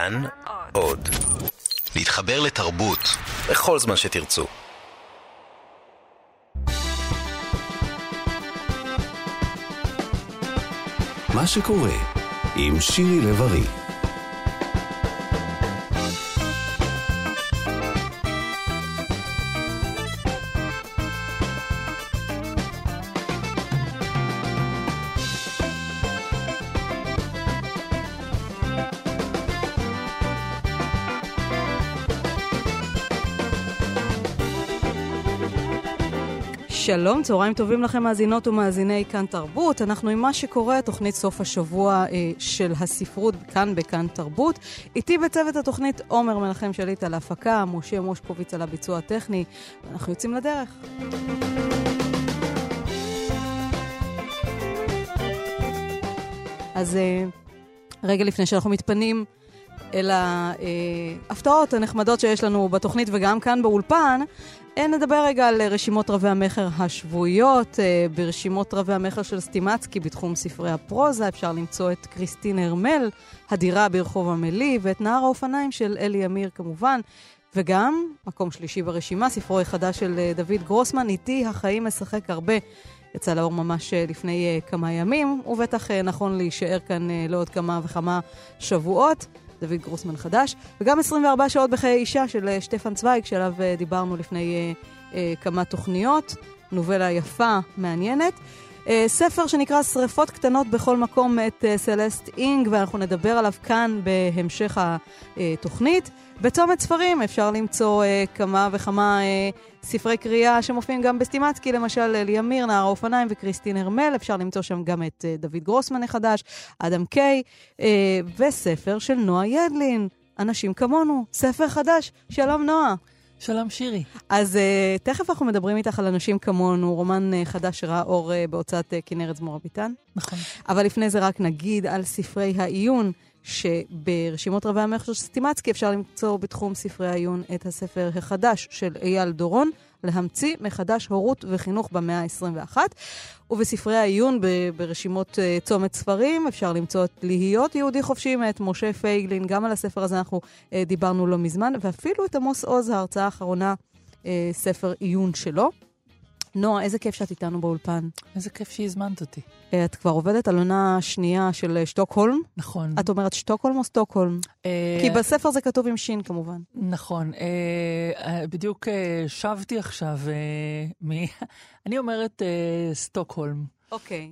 כאן עוד. להתחבר לתרבות בכל זמן שתרצו. מה שקורה עם שירי לב-ארי שלום, צהריים טובים לכם מאזינות ומאזיני כאן תרבות. אנחנו עם מה שקורה, תוכנית סוף השבוע אה, של הספרות כאן בכאן תרבות. איתי בצוות התוכנית עומר מנחם שליט על ההפקה, משה מושקוביץ על הביצוע הטכני, ואנחנו יוצאים לדרך. אז אה, רגע לפני שאנחנו מתפנים אל ההפתעות הנחמדות שיש לנו בתוכנית וגם כאן באולפן, אה, נדבר רגע על רשימות רבי המכר השבועיות. אה, ברשימות רבי המכר של סטימצקי בתחום ספרי הפרוזה אפשר למצוא את קריסטין הרמל, הדירה ברחוב עמלי, ואת נהר האופניים של אלי אמיר כמובן. וגם, מקום שלישי ברשימה, ספרו החדש של אה, דוד גרוסמן, איתי החיים משחק הרבה. יצא לאור ממש לפני כמה ימים, ובטח נכון להישאר כאן לעוד כמה וכמה שבועות. דוד גרוסמן חדש, וגם 24 שעות בחיי אישה של אה, שטפן צוויג, שעליו אה, דיברנו לפני אה, כמה תוכניות, נובלה יפה, מעניינת. אה, ספר שנקרא שריפות קטנות בכל מקום מאת אה, סלסט אינג, ואנחנו נדבר עליו כאן בהמשך התוכנית. בצומת ספרים אפשר למצוא אה, כמה וכמה ספרי קריאה שמופיעים גם בסטימצקי, למשל אלי אמיר, נער האופניים וקריסטין הרמל, אפשר למצוא שם גם את דוד גרוסמן החדש, אדם קיי, וספר של נועה ידלין, אנשים כמונו, ספר חדש. שלום נועה. שלום שירי. אז uh, תכף אנחנו מדברים איתך על אנשים כמונו, רומן uh, חדש שראה אור uh, בהוצאת uh, כנרת זמור אביטן. נכון. אבל לפני זה רק נגיד על ספרי העיון. שברשימות רבי המכר של סטימצקי אפשר למצוא בתחום ספרי העיון את הספר החדש של אייל דורון, להמציא מחדש הורות וחינוך במאה ה-21. ובספרי העיון ברשימות uh, צומת ספרים אפשר למצוא את להיות יהודי חופשי מאת משה פייגלין. גם על הספר הזה אנחנו uh, דיברנו לא מזמן, ואפילו את עמוס עוז, ההרצאה האחרונה, uh, ספר עיון שלו. נועה, איזה כיף שאת איתנו באולפן. איזה כיף שהזמנת אותי. אה, את כבר עובדת על עונה שנייה של אה, שטוקהולם. נכון. את אומרת שטוקהולם או סטוקהולם? אה, כי בספר זה כתוב עם שין כמובן. נכון. בדיוק שבתי עכשיו מ... אני אומרת סטוקהולם. אוקיי.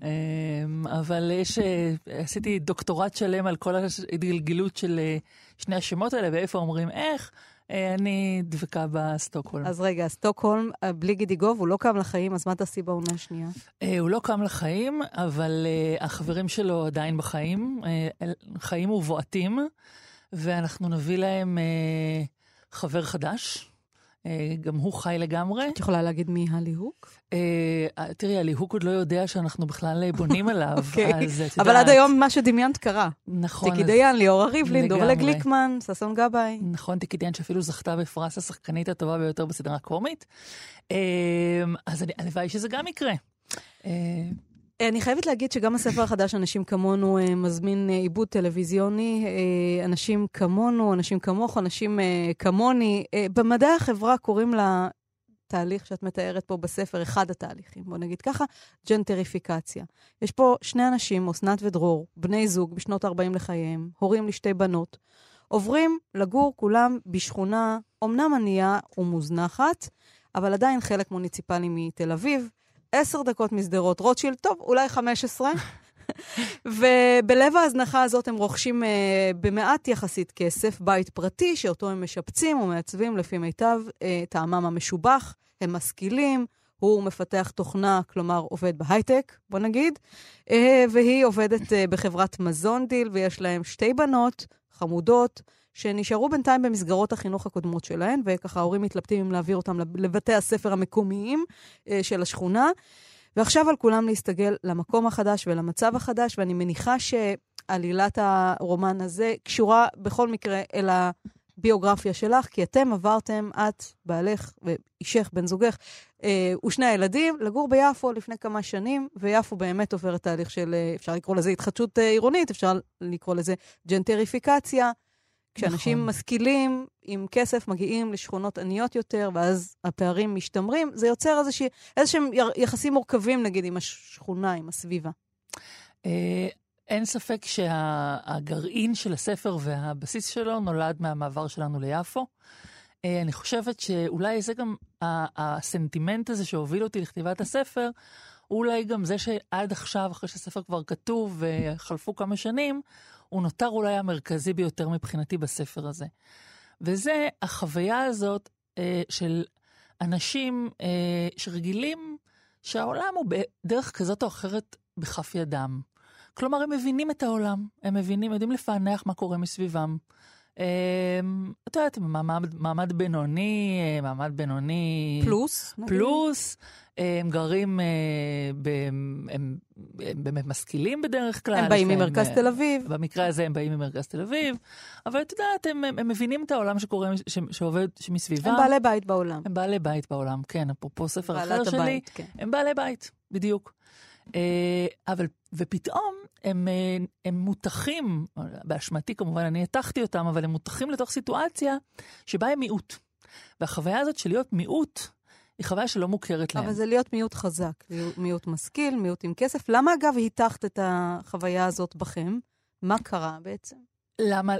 אבל יש, עשיתי דוקטורט שלם על כל ההתגלגלות של שני השמות האלה, ואיפה אומרים איך. אה, אני דבקה בסטוקהולם. אז רגע, סטוקהולם, אה, בלי גידיגוב, הוא לא קם לחיים, אז מה תעשי בעונה השנייה? אה, הוא לא קם לחיים, אבל החברים שלו עדיין בחיים, חיים ובועטים, ואנחנו נביא להם חבר חדש. אה, גם הוא חי לגמרי. את יכולה להגיד מי הליהוק? אה, תראי, הליהוק עוד לא יודע שאנחנו בכלל בונים עליו, אוקיי. אז את יודעת... אבל עד היום מה שדמיינת קרה. נכון. תיקי דיין, ליאורה ריבלין, דובלה גליקמן, ששון גבאי. נכון, טיקי דיין שאפילו זכתה בפרס השחקנית הטובה ביותר בסדרה הקומית. אה, אז הלוואי שזה גם יקרה. אני חייבת להגיד שגם הספר החדש, אנשים כמונו, אה, מזמין אה, עיבוד טלוויזיוני. אה, אנשים כמונו, אנשים כמוך, אנשים כמוני. במדעי החברה קוראים לתהליך שאת מתארת פה בספר, אחד התהליכים, בוא נגיד ככה, ג'נטריפיקציה. יש פה שני אנשים, אסנת ודרור, בני זוג בשנות ה-40 לחייהם, הורים לשתי בנות, עוברים לגור כולם בשכונה אומנם ענייה ומוזנחת, אבל עדיין חלק מוניציפלי מתל אביב. עשר דקות משדרות רוטשילד, טוב, אולי חמש עשרה. ובלב ההזנחה הזאת הם רוכשים uh, במעט יחסית כסף בית פרטי, שאותו הם משפצים ומעצבים לפי מיטב uh, טעמם המשובח. הם משכילים, הוא מפתח תוכנה, כלומר עובד בהייטק, בוא נגיד, אה, והיא עובדת אה, בחברת מזון דיל, ויש להם שתי בנות חמודות. שנשארו בינתיים במסגרות החינוך הקודמות שלהן, וככה ההורים מתלבטים אם להעביר אותם לבתי הספר המקומיים אה, של השכונה. ועכשיו על כולם להסתגל למקום החדש ולמצב החדש, ואני מניחה שעלילת הרומן הזה קשורה בכל מקרה אל הביוגרפיה שלך, כי אתם עברתם, את, בעלך ואישך, בן זוגך, אה, ושני הילדים, לגור ביפו לפני כמה שנים, ויפו באמת עוברת תהליך של, אה, אפשר לקרוא לזה התחדשות אה, עירונית, אפשר לקרוא לזה ג'נטריפיקציה. כשאנשים נכון. משכילים עם כסף מגיעים לשכונות עניות יותר, ואז הפערים משתמרים, זה יוצר איזשהם יחסים מורכבים, נגיד, עם השכונה, עם הסביבה. אה, אין ספק שהגרעין של הספר והבסיס שלו נולד מהמעבר שלנו ליפו. אה, אני חושבת שאולי זה גם הסנטימנט הזה שהוביל אותי לכתיבת הספר, אולי גם זה שעד עכשיו, אחרי שהספר כבר כתוב וחלפו כמה שנים, הוא נותר אולי המרכזי ביותר מבחינתי בספר הזה. וזה החוויה הזאת אה, של אנשים אה, שרגילים שהעולם הוא בדרך כזאת או אחרת בכף ידם. כלומר, הם מבינים את העולם, הם מבינים, יודעים לפענח מה קורה מסביבם. אמ, את יודעת, מעמד, מעמד בינוני, אה, מעמד בינוני... פלוס? פלוס. אה, הם גרים, אה, הם, הם באמת משכילים בדרך כלל. הם באים ממרכז תל אביב. במקרה הזה הם באים ממרכז תל אביב. אבל את יודעת, הם, הם מבינים את העולם שקורה, ש, שעובד, שמסביבם. הם בעלי בית בעולם. הם בעלי בית בעולם, כן. אפרופו ספר אחר שלי, הבית, כן. הם בעלי בית, בדיוק. אבל, ופתאום הם, אה, הם מותחים, באשמתי כמובן, אני הטחתי אותם, אבל הם מותחים לתוך סיטואציה שבה הם מיעוט. והחוויה הזאת של להיות מיעוט, היא חוויה שלא מוכרת להם. אבל זה להיות מיעוט חזק, מיעוט משכיל, מיעוט עם כסף. למה אגב הטחת את החוויה הזאת בכם? מה קרה בעצם? למה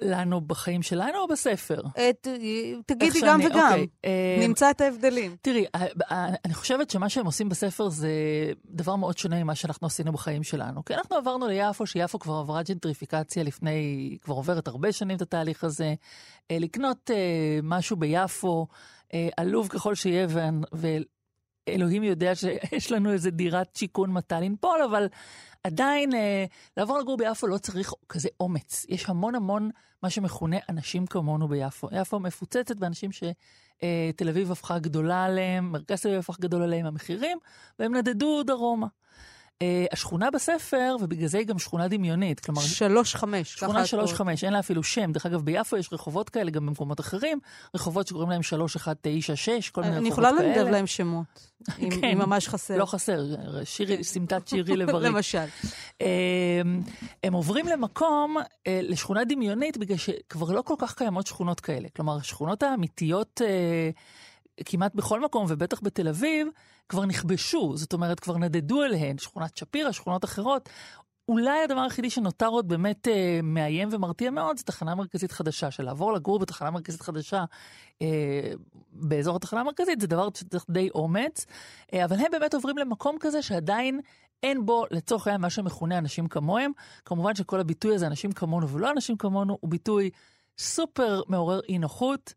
לנו בחיים שלנו או בספר? את, תגידי גם וגם, אוקיי, אה, נמצא את ההבדלים. תראי, אה, אה, אני חושבת שמה שהם עושים בספר זה דבר מאוד שונה ממה שאנחנו עשינו בחיים שלנו. כי אנחנו עברנו ליפו, שיפו כבר עברה ג'נטריפיקציה לפני, כבר עוברת הרבה שנים את התהליך הזה. לקנות משהו ביפו, עלוב ככל שיהיה, ואלוהים יודע שיש לנו איזה דירת שיכון מתי לנפול, אבל... עדיין אה, לעבור לגור ביפו לא צריך כזה אומץ. יש המון המון מה שמכונה אנשים כמונו ביפו. יפו מפוצצת באנשים שתל אה, אביב הפכה גדולה עליהם, מרכז תל אביב הפך גדול עליהם המחירים, והם נדדו דרומה. Uh, השכונה בספר, ובגלל זה היא גם שכונה דמיונית, כלומר... שלוש חמש. שכונה שלוש חמש, אין לה אפילו שם. דרך אגב, ביפו יש רחובות כאלה גם במקומות אחרים, רחובות שקוראים להם שלוש, אחד, תשע, שש, כל מיני רחובות כאלה. אני יכולה לנדב להם שמות, אם, כן, ממש חסר. לא חסר, שירי, סמטת שירי לברי. למשל. Uh, הם עוברים למקום, uh, לשכונה דמיונית, בגלל שכבר לא כל כך קיימות שכונות כאלה. כלומר, השכונות האמיתיות... Uh, כמעט בכל מקום, ובטח בתל אביב, כבר נכבשו, זאת אומרת, כבר נדדו אליהן, שכונת שפירא, שכונות אחרות. אולי הדבר היחידי שנותר עוד באמת אה, מאיים ומרתיע מאוד זה תחנה מרכזית חדשה. של לעבור לגור בתחנה מרכזית חדשה אה, באזור התחנה המרכזית זה דבר שצריך די אומץ, אה, אבל הם באמת עוברים למקום כזה שעדיין אין בו לצורך העניין מה שמכונה אנשים כמוהם. כמובן שכל הביטוי הזה, אנשים כמונו ולא אנשים כמונו, הוא ביטוי סופר מעורר אי נוחות.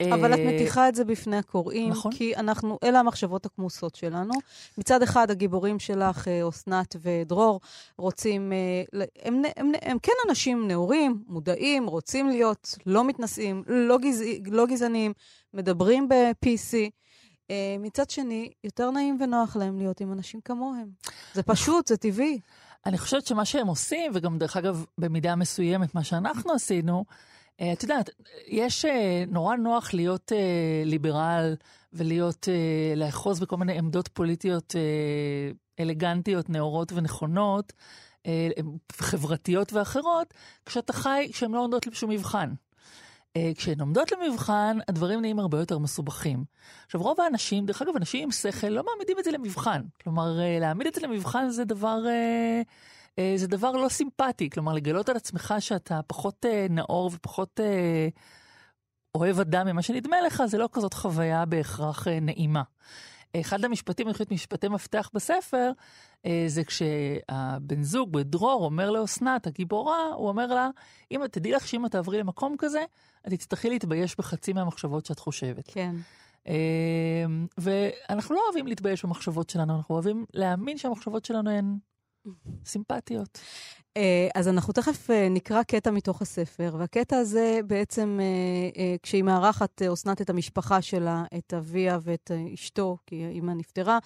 אבל את אה, מתיחה את זה בפני הקוראים, נכון. כי אנחנו, אלה המחשבות הכמוסות שלנו. מצד אחד, הגיבורים שלך, אה, אסנת ודרור, רוצים, אה, הם, הם, הם, הם כן אנשים נאורים, מודעים, רוצים להיות, לא מתנשאים, לא, גז, לא גזעניים, מדברים ב-PC. מצד שני, יותר נעים ונוח להם להיות עם אנשים כמוהם. זה פשוט, זה טבעי. אני חושבת שמה שהם עושים, וגם דרך אגב, במידה מסוימת, מה שאנחנו עשינו, את יודעת, יש אה, נורא נוח להיות אה, ליברל ולהיות, לאחוז בכל מיני עמדות פוליטיות אלגנטיות, נאורות ונכונות, חברתיות ואחרות, כשאתה חי, כשהן לא עומדות לשום מבחן. כשהן עומדות למבחן, הדברים נהיים הרבה יותר מסובכים. עכשיו, רוב האנשים, דרך אגב, אנשים עם שכל, לא מעמידים את זה למבחן. כלומר, להעמיד את זה למבחן זה דבר... אה, זה דבר לא סימפטי. כלומר, לגלות על עצמך שאתה פחות אה, נאור ופחות אה, אוהב אדם ממה שנדמה לך, זה לא כזאת חוויה בהכרח נעימה. אחד המשפטים, אני חושבת, משפטי מפתח בספר, זה כשהבן זוג, בדרור, אומר לאסנת, הגיבורה, הוא אומר לה, אם תדעי לך שאם את תעברי למקום כזה, את תצטרכי להתבייש בחצי מהמחשבות שאת חושבת. כן. ואנחנו לא אוהבים להתבייש במחשבות שלנו, אנחנו אוהבים להאמין שהמחשבות שלנו הן סימפטיות. אה, אז אנחנו תכף אה, נקרא קטע מתוך הספר, והקטע הזה בעצם, אה, כשהיא מארחת אסנת את המשפחה שלה, את אביה ואת אשתו, כי האמא נפטרה,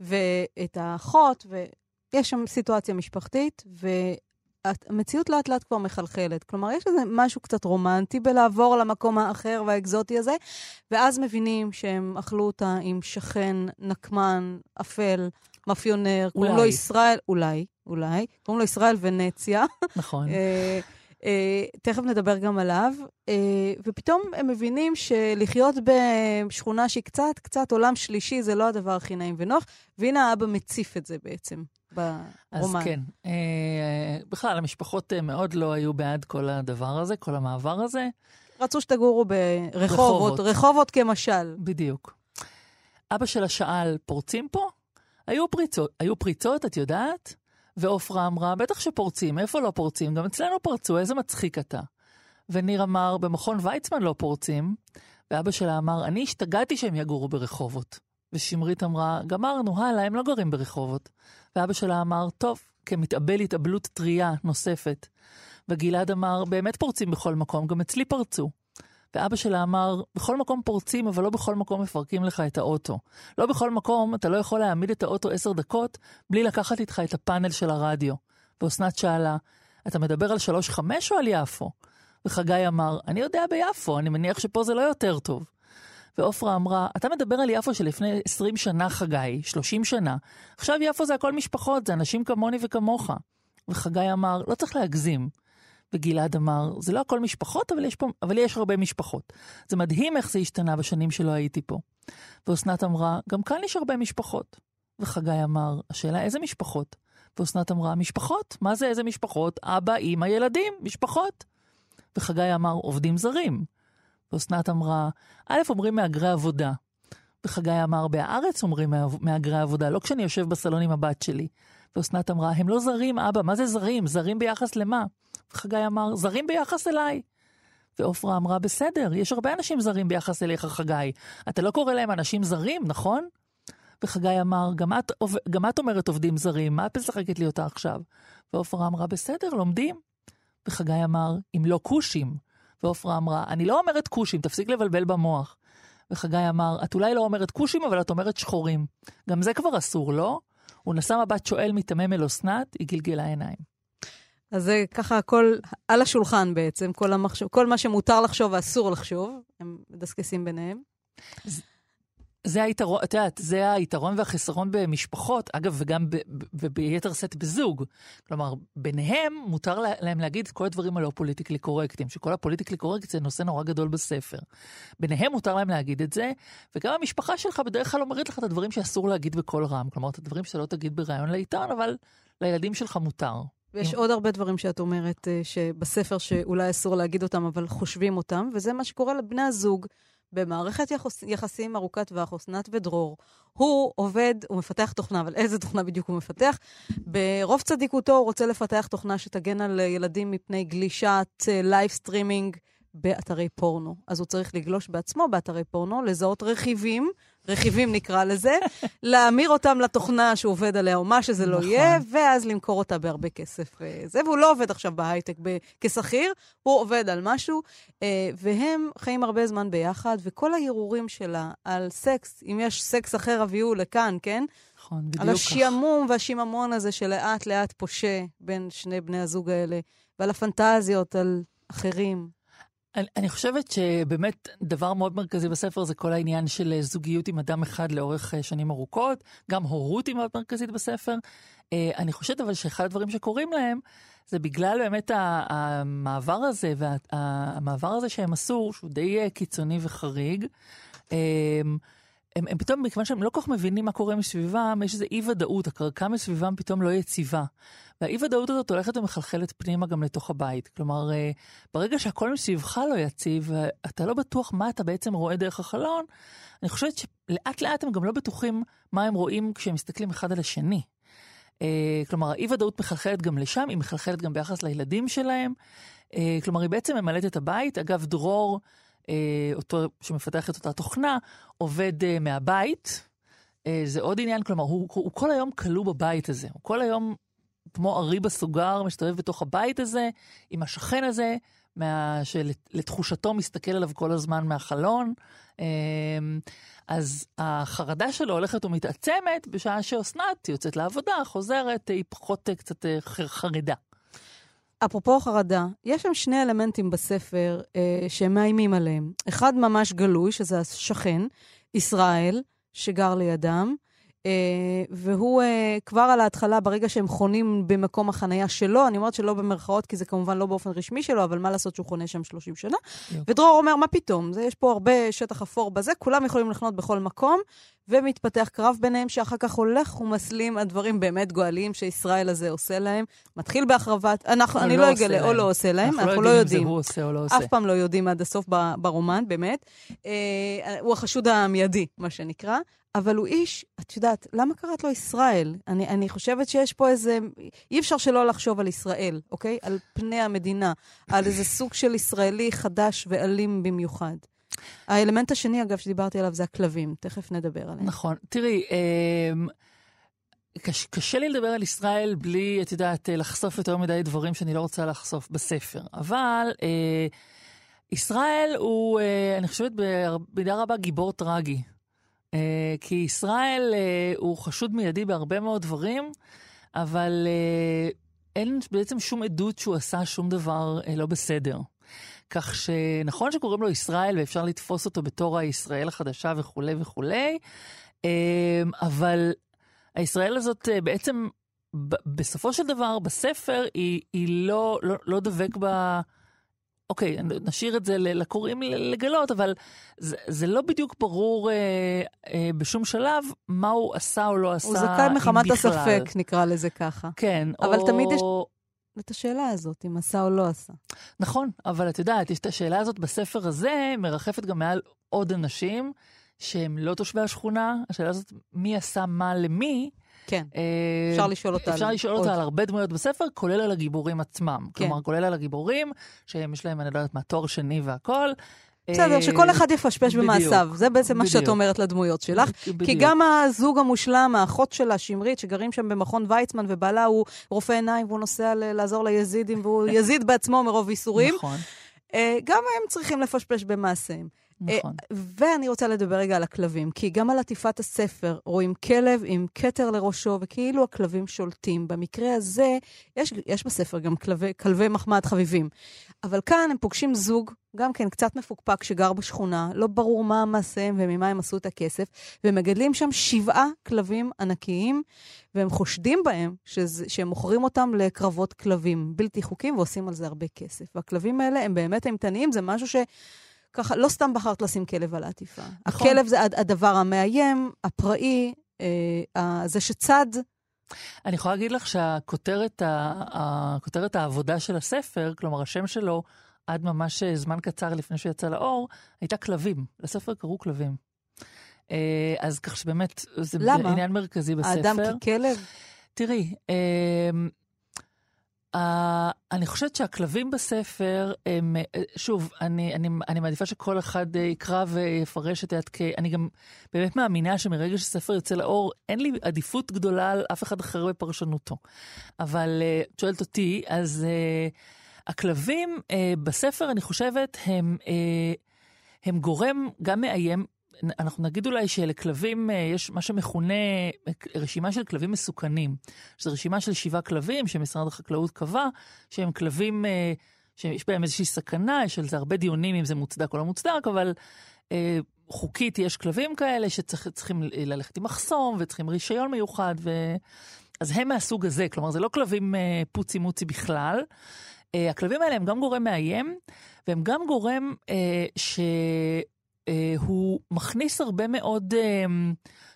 ואת האחות, ויש שם סיטואציה משפחתית, והמציאות לאט לאט כבר מחלחלת. כלומר, יש איזה משהו קצת רומנטי בלעבור למקום האחר והאקזוטי הזה, ואז מבינים שהם אכלו אותה עם שכן נקמן, אפל. מאפיונר, קוראים לו ישראל, אולי, אולי, קוראים לו ישראל ונציה. נכון. אה, אה, תכף נדבר גם עליו. אה, ופתאום הם מבינים שלחיות בשכונה שהיא קצת, קצת עולם שלישי, זה לא הדבר הכי נעים ונוח, והנה האבא מציף את זה בעצם. ברומן. אז כן. אה, בכלל, המשפחות אה, מאוד לא היו בעד כל הדבר הזה, כל המעבר הזה. רצו שתגורו ברחובות, רחובות כמשל. בדיוק. אבא שלה שאל, פורצים פה? היו פריצות, היו פריצות, את יודעת? ועופרה אמרה, בטח שפורצים, איפה לא פורצים? גם אצלנו פרצו, איזה מצחיק אתה. וניר אמר, במכון ויצמן לא פורצים. ואבא שלה אמר, אני השתגעתי שהם יגורו ברחובות. ושמרית אמרה, גמרנו, הלאה, הם לא גרים ברחובות. ואבא שלה אמר, טוב, כמתאבל התאבלות טרייה נוספת. וגלעד אמר, באמת פורצים בכל מקום, גם אצלי פרצו. ואבא שלה אמר, בכל מקום פורצים, אבל לא בכל מקום מפרקים לך את האוטו. לא בכל מקום אתה לא יכול להעמיד את האוטו עשר דקות בלי לקחת איתך את הפאנל של הרדיו. ואסנת שאלה, אתה מדבר על שלוש חמש או על יפו? וחגי אמר, אני יודע ביפו, אני מניח שפה זה לא יותר טוב. ועופרה אמרה, אתה מדבר על יפו שלפני 20 שנה, חגי, 30 שנה. עכשיו יפו זה הכל משפחות, זה אנשים כמוני וכמוך. וחגי אמר, לא צריך להגזים. וגלעד אמר, זה לא הכל משפחות, אבל יש, פה, אבל יש הרבה משפחות. זה מדהים איך זה השתנה בשנים שלא הייתי פה. ואסנת אמרה, גם כאן יש הרבה משפחות. וחגי אמר, השאלה איזה משפחות? ואסנת אמרה, משפחות? מה זה איזה משפחות? אבא, אמא, ילדים, משפחות. וחגי אמר, עובדים זרים. ואסנת אמרה, א', אומרים מהגרי עבודה. וחגי אמר, בהארץ אומרים מהגרי עבודה, לא כשאני יושב בסלון עם הבת שלי. ואסנת אמרה, הם לא זרים, אבא, מה זה זרים? זרים ביחס למה? וחגי אמר, זרים ביחס אליי. ועופרה אמרה, בסדר, יש הרבה אנשים זרים ביחס אליך, חגי. אתה לא קורא להם אנשים זרים, נכון? וחגי אמר, גם את, גם את אומרת עובדים זרים, מה את משחקת לי אותה עכשיו? ועופרה אמרה, בסדר, לומדים. וחגי אמר, אם לא כושים. ועופרה אמרה, אני לא אומרת כושים, תפסיק לבלבל במוח. וחגי אמר, את אולי לא אומרת כושים, אבל את אומרת שחורים. גם זה כבר אסור, לא? הוא נשא מבט שואל מתמם אל אסנת, היא גלגלה עיניים. אז זה ככה הכל על השולחן בעצם, כל, המחשב, כל מה שמותר לחשוב ואסור לחשוב, הם מדסקסים ביניהם. זה היתרון, את יודעת, זה היתרון והחיסרון במשפחות, אגב, וגם ביתר שאת בזוג. כלומר, ביניהם מותר להם להגיד את כל הדברים הלא פוליטיקלי קורקטים, שכל הפוליטיקלי קורקט זה נושא נורא גדול בספר. ביניהם מותר להם להגיד את זה, וגם המשפחה שלך בדרך כלל אומרת לך את הדברים שאסור להגיד בקול רם. כלומר, את הדברים שאתה לא תגיד בריאיון לעיתון, אבל לילדים שלך מותר. ויש עוד הרבה דברים שאת אומרת אה, שבספר שאולי אסור להגיד אותם, אבל חושבים אותם, וזה מה שקורה לבני הזוג במערכת יחס, יחסים ארוכת טווח, אסנת ודרור. הוא עובד, הוא מפתח תוכנה, אבל איזה תוכנה בדיוק הוא מפתח? ברוב צדיקותו הוא רוצה לפתח תוכנה שתגן על ילדים מפני גלישת live אה, streaming באתרי פורנו. אז הוא צריך לגלוש בעצמו באתרי פורנו, לזהות רכיבים רכיבים נקרא לזה, להמיר אותם לתוכנה שהוא עובד עליה, או מה שזה לא נכון. יהיה, ואז למכור אותה בהרבה כסף. אה, זה, והוא לא עובד עכשיו בהייטק כשכיר, הוא עובד על משהו, אה, והם חיים הרבה זמן ביחד, וכל ההרהורים שלה על סקס, אם יש סקס אחר, הביאו לכאן, כן? נכון, בדיוק כך. על השעמום והשיממון הזה שלאט לאט פושה בין שני בני הזוג האלה, ועל הפנטזיות על אחרים. אני, אני חושבת שבאמת דבר מאוד מרכזי בספר זה כל העניין של אה, זוגיות עם אדם אחד לאורך אה, שנים ארוכות, גם הורות היא מאוד מרכזית בספר. אה, אני חושבת אבל שאחד הדברים שקורים להם זה בגלל באמת המעבר הזה והמעבר הזה שהם עשו, שהוא די קיצוני וחריג. הם, הם פתאום, מכיוון שהם לא כל כך מבינים מה קורה מסביבם, יש איזו אי-ודאות, הקרקע מסביבם פתאום לא יציבה. והאי-ודאות הזאת הולכת ומחלחלת פנימה גם לתוך הבית. כלומר, אה, ברגע שהכל מסביבך לא יציב, ואתה לא בטוח מה אתה בעצם רואה דרך החלון, אני חושבת שלאט לאט הם גם לא בטוחים מה הם רואים כשהם מסתכלים אחד על השני. אה, כלומר, האי-ודאות מחלחלת גם לשם, היא מחלחלת גם ביחס לילדים שלהם. אה, כלומר, היא בעצם ממלאת את הבית. אגב, דרור, אותו שמפתח את אותה תוכנה, עובד מהבית. זה עוד עניין, כלומר, הוא, הוא, הוא כל היום כלוא בבית הזה. הוא כל היום כמו ארי בסוגר, מסתובב בתוך הבית הזה, עם השכן הזה, מה... שלתחושתו מסתכל עליו כל הזמן מהחלון. אז החרדה שלו הולכת ומתעצמת בשעה שאסנת יוצאת לעבודה, חוזרת, היא פחות אה, קצת אה, חרדה. אפרופו חרדה, יש שם שני אלמנטים בספר אה, שהם מאיימים עליהם. אחד ממש גלוי, שזה השכן, ישראל, שגר לידם, והוא uh, כבר על ההתחלה, ברגע שהם חונים במקום החנייה שלו, אני אומרת שלא במרכאות, כי זה כמובן לא באופן רשמי שלו, אבל מה לעשות שהוא חונה שם 30 שנה. ודרור אומר, מה פתאום? זה, יש פה הרבה שטח אפור בזה, כולם יכולים לחנות בכל מקום, ומתפתח קרב ביניהם, שאחר כך הולך ומסלים על דברים באמת גואליים שישראל הזה עושה להם. מתחיל בהחרבת, אנחנו, אני לא, לא אגלה, או לא עושה להם, אנחנו, אנחנו לא יודעים. אם זה הוא עושה או לא עושה. אף פעם לא יודעים עד הסוף ברומן, באמת. Uh, הוא החשוד המיידי, מה שנקרא. אבל הוא איש, את יודעת, למה קראת לו ישראל? אני, אני חושבת שיש פה איזה... אי אפשר שלא לחשוב על ישראל, אוקיי? על פני המדינה, על איזה סוג של ישראלי חדש ואלים במיוחד. האלמנט השני, אגב, שדיברתי עליו, זה הכלבים. תכף נדבר עליהם. נכון. תראי, אה, קש, קשה לי לדבר על ישראל בלי, את יודעת, לחשוף יותר מדי דברים שאני לא רוצה לחשוף בספר. אבל אה, ישראל הוא, אה, אני חושבת, במידה רבה גיבור טרגי. אה, כי ישראל אה, הוא חשוד מיידי בהרבה מאוד דברים, אבל אה, אין בעצם שום עדות שהוא עשה שום דבר לא בסדר. כך שנכון שקוראים לו ישראל ואפשר לתפוס אותו בתור הישראל החדשה וכולי וכולי, אבל הישראל הזאת בעצם, בסופו של דבר, בספר, היא, היא לא, לא, לא דבק בה... אוקיי, נשאיר את זה לקוראים לגלות, אבל זה, זה לא בדיוק ברור אה, אה, בשום שלב מה הוא עשה או לא עשה, הוא זכאי מחמת הספק, נקרא לזה ככה. כן, אבל או... תמיד יש... את השאלה הזאת, אם עשה או לא עשה. נכון, אבל את יודעת, יש את השאלה הזאת בספר הזה, מרחפת גם מעל עוד אנשים שהם לא תושבי השכונה. השאלה הזאת, מי עשה מה למי, כן, אה, אפשר לשאול אותה. אפשר לשאול אותה על הרבה דמויות בספר, כולל על הגיבורים עצמם. כן. כלומר, כולל על הגיבורים, שיש להם, אני לא יודעת מה, תואר שני והכול. בסדר, אה, שכל אחד יפשפש במעשיו. זה בעצם מה שאת אומרת לדמויות שלך. כי גם הזוג המושלם, האחות שלה, שמרית, שגרים שם במכון ויצמן, ובעלה הוא רופא עיניים, והוא נוסע לעזור ליזידים, והוא יזיד בעצמו מרוב ייסורים. נכון. אה, גם הם צריכים לפשפש במעשיהם. נכון. ואני רוצה לדבר רגע על הכלבים, כי גם על עטיפת הספר רואים כלב עם כתר לראשו, וכאילו הכלבים שולטים. במקרה הזה, יש, יש בספר גם כלבי, כלבי מחמד חביבים. אבל כאן הם פוגשים זוג, גם כן קצת מפוקפק, שגר בשכונה, לא ברור מה מעשיהם וממה הם עשו את הכסף, ומגדלים שם שבעה כלבים ענקיים, והם חושדים בהם שזה, שהם מוכרים אותם לקרבות כלבים בלתי חוקיים ועושים על זה הרבה כסף. והכלבים האלה הם באמת אימתניים, זה משהו ש... ככה, לא סתם בחרת לשים כלב על העטיפה. נכון. הכלב זה הדבר המאיים, הפראי, אה, זה שצד. אני יכולה להגיד לך שהכותרת הכותרת העבודה של הספר, כלומר, השם שלו, עד ממש זמן קצר לפני שהוא יצא לאור, הייתה כלבים. לספר קראו כלבים. אה, אז כך שבאמת, זה למה? עניין מרכזי בספר. האדם ככלב? תראי, אה, Uh, אני חושבת שהכלבים בספר הם, אה, שוב, אני, אני, אני מעדיפה שכל אחד uh, יקרא ויפרש את היד כי אני גם באמת מאמינה שמרגע שספר יוצא לאור, אין לי עדיפות גדולה על אף אחד אחר בפרשנותו. אבל uh, את שואלת אותי, אז uh, הכלבים uh, בספר, אני חושבת, הם, uh, הם גורם גם מאיים אנחנו נגיד אולי שלכלבים אה, יש מה שמכונה אה, רשימה של כלבים מסוכנים. שזו רשימה של שבעה כלבים שמשרד החקלאות קבע, שהם כלבים אה, שיש בהם איזושהי סכנה, יש על זה הרבה דיונים אם זה מוצדק או לא מוצדק, אבל אה, חוקית יש כלבים כאלה שצריכים ללכת עם מחסום וצריכים רישיון מיוחד, ו... אז הם מהסוג הזה, כלומר זה לא כלבים אה, פוצי מוצי בכלל. Uh, הכלבים האלה הם גם גורם מאיים, והם גם גורם uh, ש... אה, הוא מכניס הרבה מאוד אה,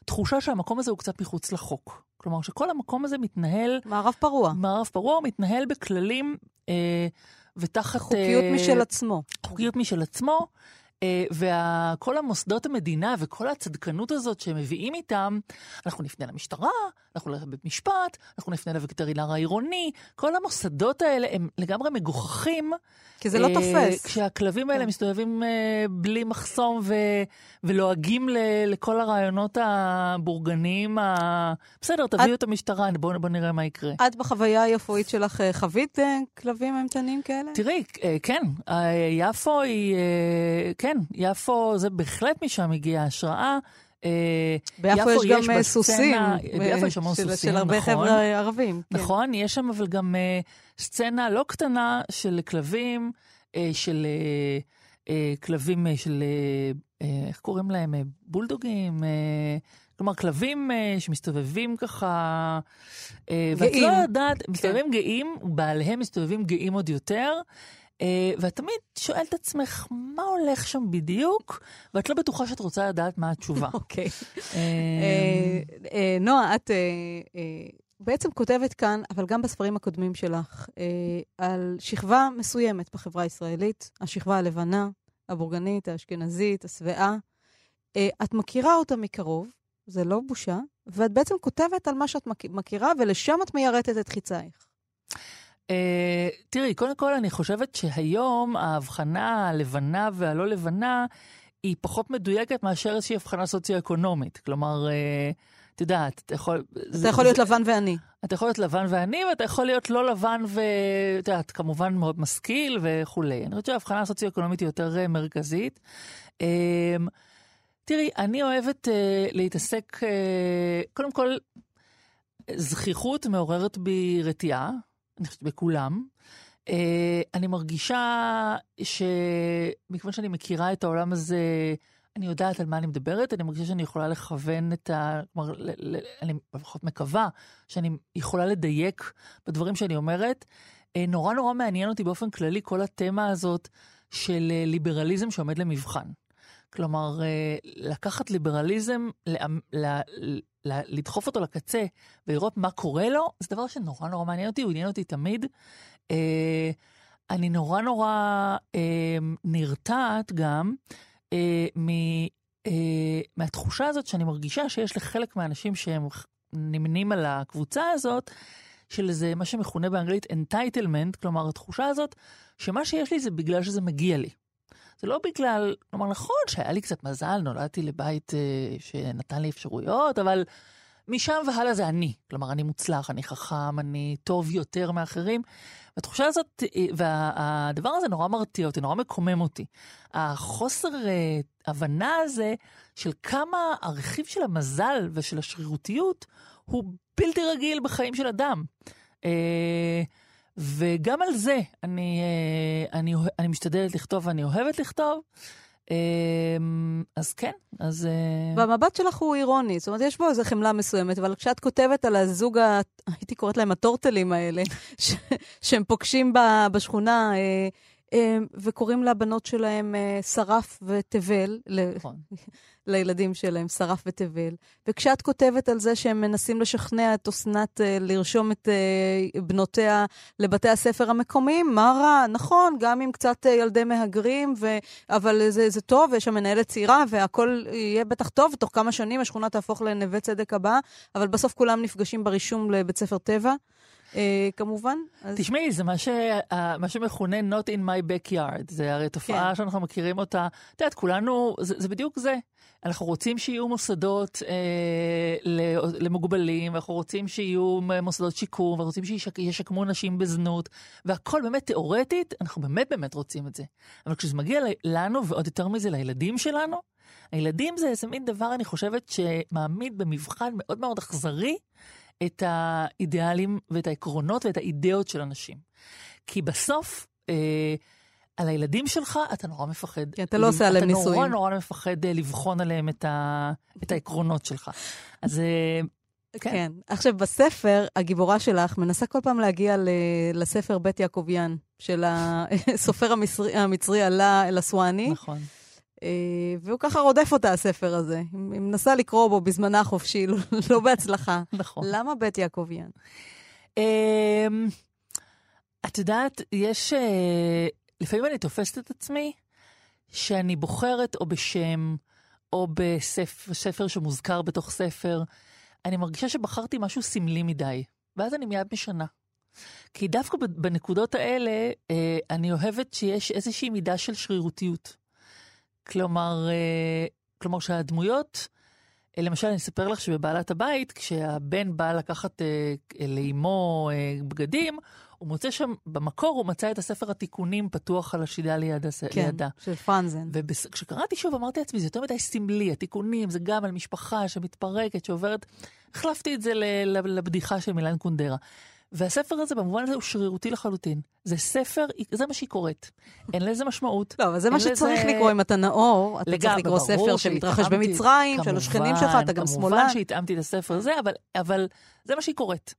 תחושה שהמקום הזה הוא קצת מחוץ לחוק. כלומר, שכל המקום הזה מתנהל... מערב פרוע. מערב פרוע, מתנהל בכללים אה, ותחת... חוקיות אה, משל עצמו. חוקיות משל עצמו. אה, וכל המוסדות המדינה וכל הצדקנות הזאת שהם מביאים איתם, אנחנו נפנה למשטרה, אנחנו נלך לבית משפט, אנחנו נפנה לווטרינר העירוני, כל המוסדות האלה הם לגמרי מגוחכים. כי זה לא אה, תופס. כשהכלבים האלה כן. מסתובבים אה, בלי מחסום ו, ולועגים ל, לכל הרעיונות הבורגניים, ה... בסדר, תביאו את, את המשטרה, בואו בוא נראה מה יקרה. את בחוויה היפואית שלך חווית כלבים אימתניים כאלה? תראי, כן, יפו היא, כן, יפו זה בהחלט משם הגיעה השראה. אה, ביפו יש גם אה, סוסים. ביפו יש המון סוסים, של הרבה נכון. חבר'ה ערבים. כן. נכון, יש שם אבל גם אה, סצנה לא קטנה של כלבים, של אה, כלבים אה, של, אה, אה, איך קוראים להם? אה, בולדוגים? אה, כלומר, כלבים אה, שמסתובבים ככה... אה, גאים. ואת לא יודעת, כן. מסתובבים גאים, בעליהם מסתובבים גאים עוד יותר. אה, ואת תמיד שואלת את עצמך, מה הולך שם בדיוק? ואת לא בטוחה שאת רוצה לדעת מה התשובה. אוקיי. אה, נועה, את בעצם כותבת כאן, אבל גם בספרים הקודמים שלך, על שכבה מסוימת בחברה הישראלית, השכבה הלבנה, הבורגנית, האשכנזית, השבעה. את מכירה אותה מקרוב, זה לא בושה, ואת בעצם כותבת על מה שאת מכירה, ולשם את מיירטת את חיצייך. Uh, תראי, קודם כל אני חושבת שהיום ההבחנה הלבנה והלא לבנה היא פחות מדויקת מאשר איזושהי הבחנה סוציו-אקונומית. כלומר, uh, את יודעת, אתה יכול... אתה זה, יכול להיות זה, לבן ואני. אתה יכול להיות לבן ואני, ואתה יכול להיות לא לבן ואת יודעת, כמובן מאוד משכיל וכולי. אני חושבת שההבחנה הסוציו-אקונומית היא יותר uh, מרכזית. Uh, תראי, אני אוהבת uh, להתעסק, uh, קודם כל, זכיחות מעוררת בי רתיעה, אני חושבת בכולם. Uh, אני מרגישה שמכיוון שאני מכירה את העולם הזה, אני יודעת על מה אני מדברת, אני מרגישה שאני יכולה לכוון את ה... כלומר, ל, ל, אני לפחות מקווה שאני יכולה לדייק בדברים שאני אומרת. Uh, נורא נורא מעניין אותי באופן כללי כל התמה הזאת של ליברליזם שעומד למבחן. כלומר, אה, לקחת ליברליזם, לדחוף אותו לקצה ולראות מה קורה לו, זה דבר שנורא נורא מעניין אותי, הוא עניין אותי תמיד. אה, אני נורא נורא אה, נרתעת גם מהתחושה הזאת שאני מרגישה שיש לחלק מהאנשים שהם נמנים על הקבוצה הזאת, של איזה מה שמכונה באנגלית entitlement, כלומר התחושה הזאת שמה שיש לי זה בגלל שזה מגיע לי. זה לא בגלל, כלומר, נכון שהיה לי קצת מזל, נולדתי לבית אה, שנתן לי אפשרויות, אבל משם והלאה זה אני. כלומר, אני מוצלח, אני חכם, אני טוב יותר מאחרים. והתחושה הזאת, אה, והדבר הזה נורא מרתיע אותי, נורא מקומם אותי. החוסר אה, הבנה הזה של כמה הרכיב של המזל ושל השרירותיות הוא בלתי רגיל בחיים של אדם. אה, וגם על זה אני, אה, אני, אני משתדלת לכתוב ואני אוהבת לכתוב. אמ, אז כן, אז... אה, והמבט שלך הוא אירוני, זאת אומרת, יש בו איזו חמלה מסוימת, אבל כשאת כותבת על הזוג, ה... הייתי קוראת להם הטורטלים האלה, ש... שהם פוגשים בשכונה, אה, וקוראים לבנות שלהם שרף ותבל. נכון. לילדים שלהם, שרף ותבל. וכשאת כותבת על זה שהם מנסים לשכנע את אסנת uh, לרשום את uh, בנותיה לבתי הספר המקומיים, מה רע? נכון, גם עם קצת uh, ילדי מהגרים, ו... אבל זה, זה טוב, יש שם מנהלת צעירה, והכל יהיה בטח טוב, ותוך כמה שנים השכונה תהפוך לנווה צדק הבא, אבל בסוף כולם נפגשים ברישום לבית ספר טבע. Uh, כמובן. אז... תשמעי, זה מה, ש... מה שמכונה Not in my backyard. זה הרי תופעה כן. שאנחנו מכירים אותה. את יודעת, כולנו, זה, זה בדיוק זה. אנחנו רוצים שיהיו מוסדות אה, למוגבלים, ואנחנו רוצים שיהיו מוסדות שיקום, ואנחנו רוצים שישקמו נשים בזנות, והכל באמת תיאורטית, אנחנו באמת באמת רוצים את זה. אבל כשזה מגיע לנו, ועוד יותר מזה לילדים שלנו, הילדים זה איזה מין דבר, אני חושבת, שמעמיד במבחן מאוד מאוד אכזרי את האידיאלים ואת העקרונות ואת האידאות של אנשים. כי בסוף, אה, על הילדים שלך אתה נורא מפחד. כי אתה לא עושה עליהם ניסויים. אתה נורא נורא מפחד אה, לבחון עליהם את, ה, את העקרונות שלך. אז אה, כן. כן. עכשיו, בספר, הגיבורה שלך מנסה כל פעם להגיע ל, לספר בית יעקביאן, של הסופר המצרי, המצרי עלה אל-אסואני. נכון. אה, והוא ככה רודף אותה, הספר הזה. היא מנסה לקרוא בו בזמנה החופשי, לא, לא בהצלחה. נכון. למה בית יעקביאן? אמ, את יודעת, יש... לפעמים אני תופסת את עצמי שאני בוחרת או בשם, או בספר שמוזכר בתוך ספר, אני מרגישה שבחרתי משהו סמלי מדי, ואז אני מיד משנה. כי דווקא בנקודות האלה, אה, אני אוהבת שיש איזושהי מידה של שרירותיות. כלומר, אה, כלומר שהדמויות, אה, למשל, אני אספר לך שבבעלת הבית, כשהבן בא לקחת לאימו בגדים, הוא מוצא שם, במקור הוא מצא את הספר התיקונים פתוח על השידה ליד הס... כן, לידה. של פרנזן. וכשקראתי שוב אמרתי לעצמי, זה יותר מדי סמלי, התיקונים זה גם על משפחה שמתפרקת, שעוברת, החלפתי את זה לבדיחה של מילן קונדרה. והספר הזה במובן הזה הוא שרירותי לחלוטין. זה ספר, זה מה שהיא קוראת. אין לזה משמעות. לא, אבל זה מה שצריך לזה... לקרוא אם אתה נאור. אתה צריך לקרוא ספר שמתרחש במצרים, של השכנים שלך, אתה גם שמאלן. כמובן שהתאמתי את הספר הזה, אבל, אבל זה מה שהיא קוראת.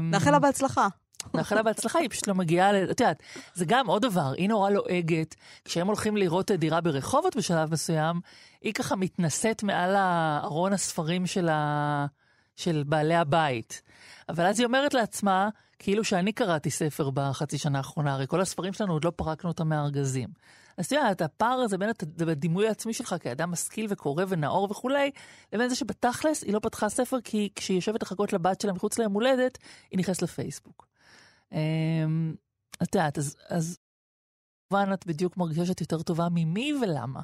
נאחל לה בהצלחה. נאחל לה בהצלחה, היא פשוט לא מגיעה, את יודעת, זה גם עוד דבר, היא נורא לועגת. כשהם הולכים לראות דירה ברחובות בשלב מסוים, היא ככה מתנשאת מעל ארון הספרים של, ה... של בעלי הבית. אבל אז היא אומרת לעצמה, כאילו שאני קראתי ספר בחצי שנה האחרונה, הרי כל הספרים שלנו עוד לא פרקנו אותם מהארגזים. אז את יודעת, הפער הזה בין הדימוי העצמי שלך כאדם משכיל וקורא ונאור וכולי, לבין זה שבתכלס היא לא פתחה ספר כי כשהיא יושבת לחכות לבת שלה מחוץ ליום הולדת, היא נכנסת לפייסבוק. אמ, את יודעת, אז כמובן את בדיוק מרגישה שאת יותר טובה ממי ולמה.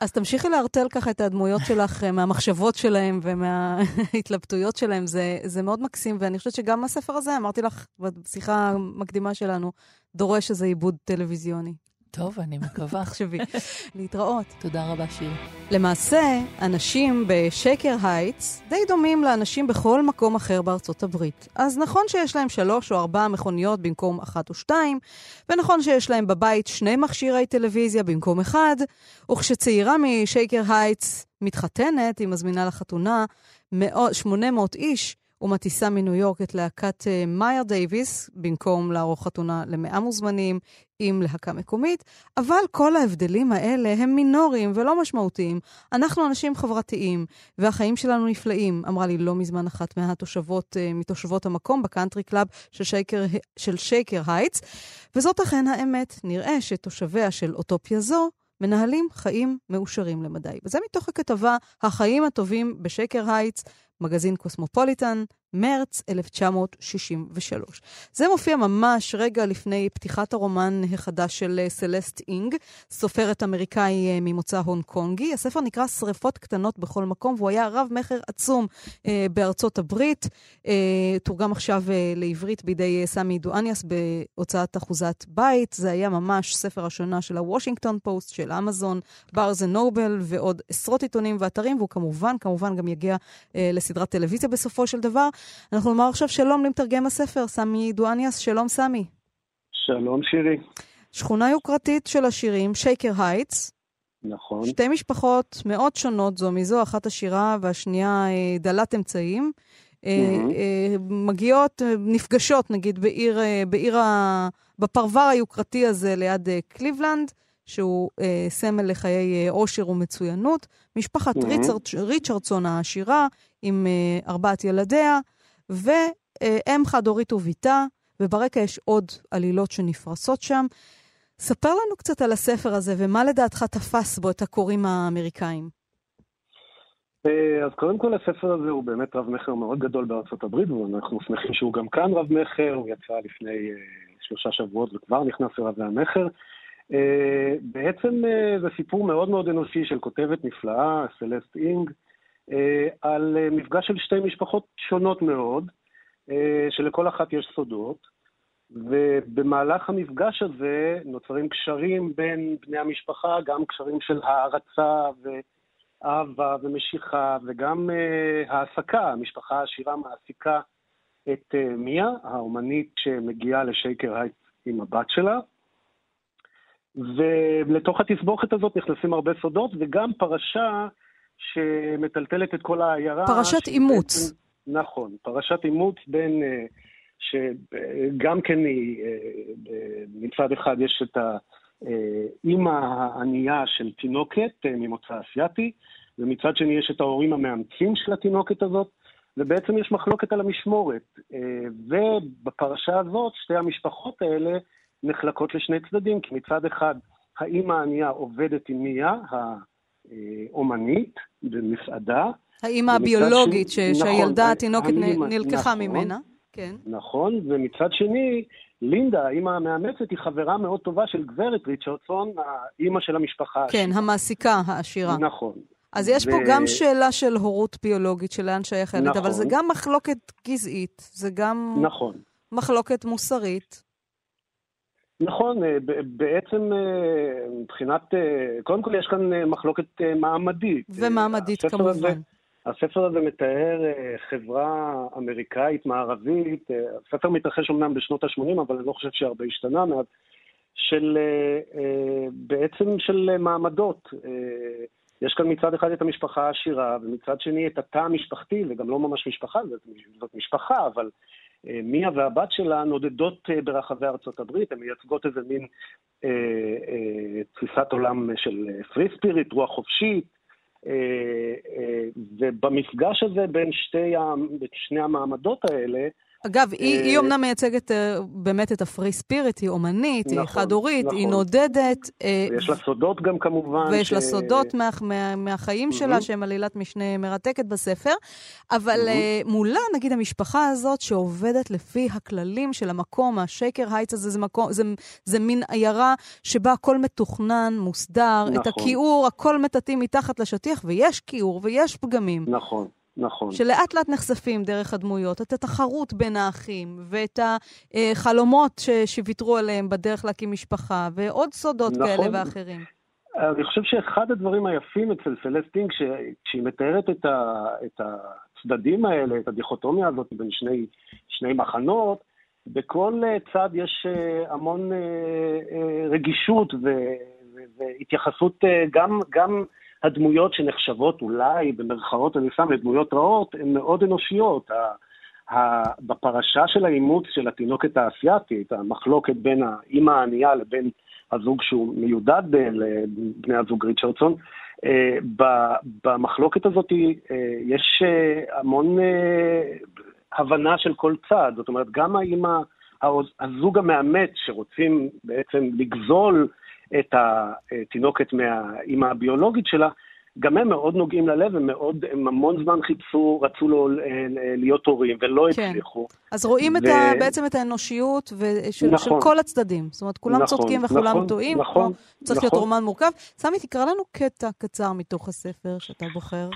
אז תמשיכי לערטל ככה את הדמויות שלך אה, מהמחשבות שלהם ומההתלבטויות שלהם, זה, זה מאוד מקסים, ואני חושבת שגם הספר הזה, אמרתי לך בשיחה המקדימה שלנו, דורש איזה עיבוד טלוויזיוני. טוב, אני מקווה. תחשבי. להתראות. תודה רבה, שיר. למעשה, אנשים בשייקר הייטס די דומים לאנשים בכל מקום אחר בארצות הברית. אז נכון שיש להם שלוש או ארבע מכוניות במקום אחת או שתיים, ונכון שיש להם בבית שני מכשירי טלוויזיה במקום אחד, וכשצעירה משייקר הייטס מתחתנת, היא מזמינה לחתונה 800 איש, ומטיסה מניו יורק את להקת אה, מאייר דייוויס, במקום לערוך חתונה למאה מוזמנים עם להקה מקומית, אבל כל ההבדלים האלה הם מינוריים ולא משמעותיים. אנחנו אנשים חברתיים, והחיים שלנו נפלאים, אמרה לי לא מזמן אחת מהתושבות, uh, מתושבות המקום בקאנטרי קלאב של שייקר, של שייקר הייטס, וזאת אכן האמת. נראה שתושביה של אוטופיה זו מנהלים חיים מאושרים למדי. וזה מתוך הכתבה "החיים הטובים בשייקר הייטס", מגזין קוסמופוליטן, מרץ 1963. זה מופיע ממש רגע לפני פתיחת הרומן החדש של אה, סלסט אינג, סופרת אמריקאי אה, ממוצא הונג קונגי. הספר נקרא שריפות קטנות בכל מקום, והוא היה רב-מכר עצום אה, בארצות הברית. אה, תורגם עכשיו אה, לעברית בידי אה, סמי דואניאס בהוצאת אחוזת בית. זה היה ממש ספר השנה של הוושינגטון פוסט, של אמזון, ברנס אנד נובל ועוד עשרות עיתונים ואתרים, והוא כמובן, כמובן גם יגיע אה, לסדרת טלוויזיה בסופו של דבר. אנחנו נאמר עכשיו שלום למתרגם הספר, סמי דואניאס. שלום, סמי. שלום, שירי. שכונה יוקרתית של עשירים, שייקר הייטס. נכון. שתי משפחות מאוד שונות זו מזו, אחת עשירה והשנייה אה, דלת אמצעים. Mm-hmm. מגיעות, נפגשות נגיד בעיר, בעיר ה... בפרבר היוקרתי הזה ליד קליבלנד, שהוא אה, סמל לחיי עושר ומצוינות. משפחת mm-hmm. ריצרד, ריצ'רדסון העשירה עם אה, ארבעת ילדיה, ואם חד-הורית וביתה, וברקע יש עוד עלילות שנפרסות שם. ספר לנו קצת על הספר הזה, ומה לדעתך תפס בו את הקוראים האמריקאים. אה, אז קודם כל הספר הזה הוא באמת רב-מכר מאוד גדול בארצות הברית, ואנחנו שמחים שהוא גם כאן רב-מכר, הוא יצא לפני uh, שלושה שבועות וכבר נכנס לרבי המכר. Uh, בעצם זה סיפור מאוד מאוד אנושי של כותבת נפלאה, סלסט אינג, אה, על אה, מפגש של שתי משפחות שונות מאוד, אה, שלכל אחת יש סודות, ובמהלך המפגש הזה נוצרים קשרים בין בני המשפחה, גם קשרים של הערצה ואהבה ומשיכה, וגם העסקה, המשפחה העשירה מעסיקה את מיה, האומנית שמגיעה לשייקר הייט עם הבת שלה. ולתוך התסבוכת הזאת נכנסים הרבה סודות, וגם פרשה שמטלטלת את כל העיירה. פרשת אימוץ. נכון, פרשת אימוץ בין, אה, שגם כן היא, אה, מצד אחד יש את האימא הענייה של תינוקת אה, ממוצא אסייתי, ומצד שני יש את ההורים המאמצים של התינוקת הזאת, ובעצם יש מחלוקת על המשמורת. ובפרשה הזאת, שתי המשפחות האלה נחלקות לשני צדדים, כי מצד אחד האימא הענייה עובדת עם מיה, אומנית במסעדה. האימא הביולוגית, ש... נכון, שהילדה התינוקת נלקחה נכון, ממנה. כן. נכון, ומצד שני, לינדה, האימא המאמצת, היא חברה מאוד טובה של גברת ריצ'רדסון, האימא של המשפחה. כן, העשירה. המעסיקה העשירה. נכון. אז יש ו... פה גם שאלה של הורות ביולוגית, של לאן שייך הילד, נכון. אבל זה גם מחלוקת גזעית, זה גם נכון. מחלוקת מוסרית. נכון, אה, בעצם אה, מבחינת, אה, קודם כל יש כאן מחלוקת מעמדית. ומעמדית כמובן. הזה, הספר הזה מתאר חברה אמריקאית מערבית, הספר מתרחש אמנם בשנות ה-80, אבל אני לא חושב שהרבה השתנה מאז, של בעצם של מעמדות. יש כאן מצד אחד את המשפחה העשירה, ומצד שני את התא המשפחתי, וגם לא ממש משפחה, זאת, משפחה, אבל מיה והבת שלה נודדות אה, ברחבי ארצות הברית, הן מייצגות איזה מין אה, אה, תפיסת עולם של פרי ספיריט, רוח חופשית, אה, אה, ובמפגש הזה בין שתי, בין שני המעמדות האלה, אגב, היא, היא אומנם מייצגת אה, באמת את ה free spirit, היא אומנית, נכון, היא חד-הורית, נכון. היא נודדת. אה, ויש לה סודות גם כמובן. ויש ש... לה סודות מה, מה, מהחיים mm-hmm. שלה, שהם עלילת משנה מרתקת בספר. אבל mm-hmm. מולה, נגיד, המשפחה הזאת שעובדת לפי הכללים של המקום, השייקר הייטס הזה, זה, מקום, זה, זה מין עיירה שבה הכל מתוכנן, מוסדר, נכון. את הכיעור, הכל מטאטאים מתחת לשטיח, ויש כיעור ויש פגמים. נכון. נכון. שלאט לאט נחשפים דרך הדמויות, את התחרות בין האחים, ואת החלומות ש... שוויתרו עליהם בדרך להקים משפחה, ועוד סודות נכון. כאלה ואחרים. אני חושב שאחד הדברים היפים אצל סלסט אינג, כשהיא מתארת את, ה, את הצדדים האלה, את הדיכוטומיה הזאת בין שני, שני מחנות, בכל צד יש אה, המון אה, אה, רגישות והתייחסות גם, גם הדמויות שנחשבות אולי, במרכאות אני שם, לדמויות רעות, הן מאוד אנושיות. בפרשה של האימוץ של התינוקת האסייתית, המחלוקת בין האימא הענייה לבין הזוג שהוא מיודד לבני הזוג ריצ'רדסון, אה, במחלוקת הזאת אה, יש אה, המון הבנה של כל צד. זאת אומרת, גם האימא, הזוג המאמץ שרוצים בעצם לגזול את התינוקת מהאימא הביולוגית שלה, גם הם מאוד נוגעים ללב, הם מאוד, הם המון זמן חיפשו, רצו לו להיות הורים ולא כן. הצליחו. אז רואים ו... את ה, בעצם את האנושיות ושל, נכון. של כל הצדדים. זאת אומרת, כולם נכון, צודקים וכולם נכון, טועים, נכון, צריך נכון. להיות רומן מורכב. סמי, תקרא לנו קטע קצר מתוך הספר שאתה בוחר.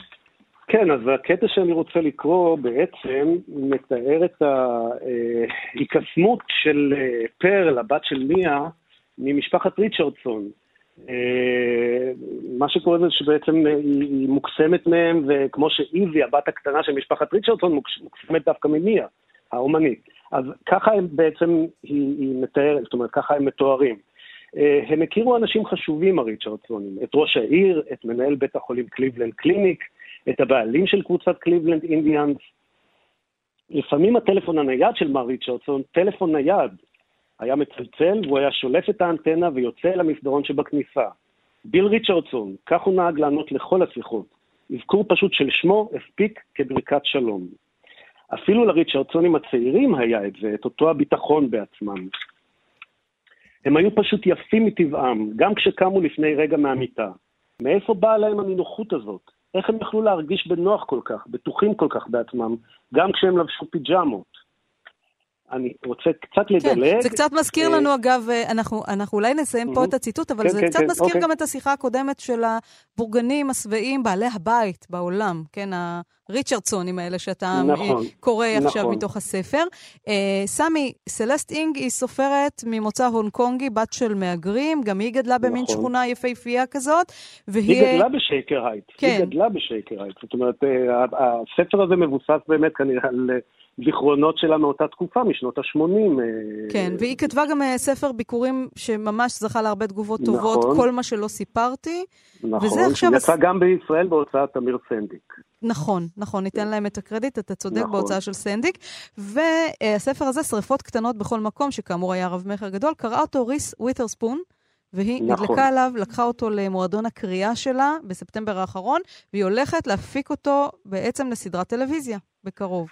כן, אז הקטע שאני רוצה לקרוא בעצם מתאר את ההיקסמות של אה, פרל, הבת של מיה, ממשפחת ריצ'רדסון. אה, מה שקורה זה שבעצם היא מוקסמת מהם, וכמו שאיזי, הבת הקטנה של משפחת ריצ'רדסון, מוקסמת דווקא ממיה, האומנית. אז ככה הם בעצם, היא, היא מתארת, זאת אומרת, ככה הם מתוארים. אה, הם הכירו אנשים חשובים, הריצ'רדסונים, את ראש העיר, את מנהל בית החולים קליבלנד קליניק, את הבעלים של קבוצת קליבלנד אינדיאנס. לפעמים הטלפון הנייד של מר ריצ'רדסון, טלפון נייד, היה מצלצל והוא היה שולף את האנטנה ויוצא אל המסדרון שבכניסה. ביל ריצ'רדסון, כך הוא נהג לענות לכל השיחות. אזכור פשוט של שמו הספיק כברכת שלום. אפילו לריצ'רדסונים הצעירים היה את זה, את אותו הביטחון בעצמם. הם היו פשוט יפים מטבעם, גם כשקמו לפני רגע מהמיטה. מאיפה באה להם הנינוחות הזאת? איך הם יכלו להרגיש בנוח כל כך, בטוחים כל כך בעצמם, גם כשהם לבשו פיג'מות? אני רוצה קצת לדלג. כן, זה קצת מזכיר אה, לנו, אגב, אה, אנחנו, אנחנו אולי נסיים פה את הציטוט, אבל כן, זה כן, קצת כן, מזכיר אוקיי. גם את השיחה הקודמת של הבורגנים השבעים, בעלי הבית בעולם, כן, הריצ'רדסונים האלה שאתה אה, נכון, קורא נכון. עכשיו מתוך הספר. סמי, סלסט אינג היא סופרת ממוצא הונג קונגי, בת של מהגרים, גם היא גדלה במין נכון. שכונה יפהפייה כזאת, והיא... היא גדלה בשייקר הייטס. כן. היא גדלה בשייקר הייטס. זאת אומרת, הספר הזה מבוסס באמת כנראה על... זיכרונות שלה מאותה תקופה, משנות ה-80. אה, כן, והיא כתבה גם אה, ספר ביכורים שממש זכה להרבה תגובות נכון, טובות, כל מה שלא סיפרתי. נכון, וזה עכשיו... יצא גם בישראל בהוצאת אמיר סנדיק. נכון, נכון, ניתן להם את הקרדיט, אתה צודק נכון. בהוצאה של סנדיק. והספר הזה, שריפות קטנות בכל מקום, שכאמור היה רב-מכר גדול, קרא אותו ריס ווית'רספון. והיא נכון. נדלקה עליו, לקחה אותו למועדון הקריאה שלה בספטמבר האחרון, והיא הולכת להפיק אותו בעצם לסדרת טלוויזיה בקרוב.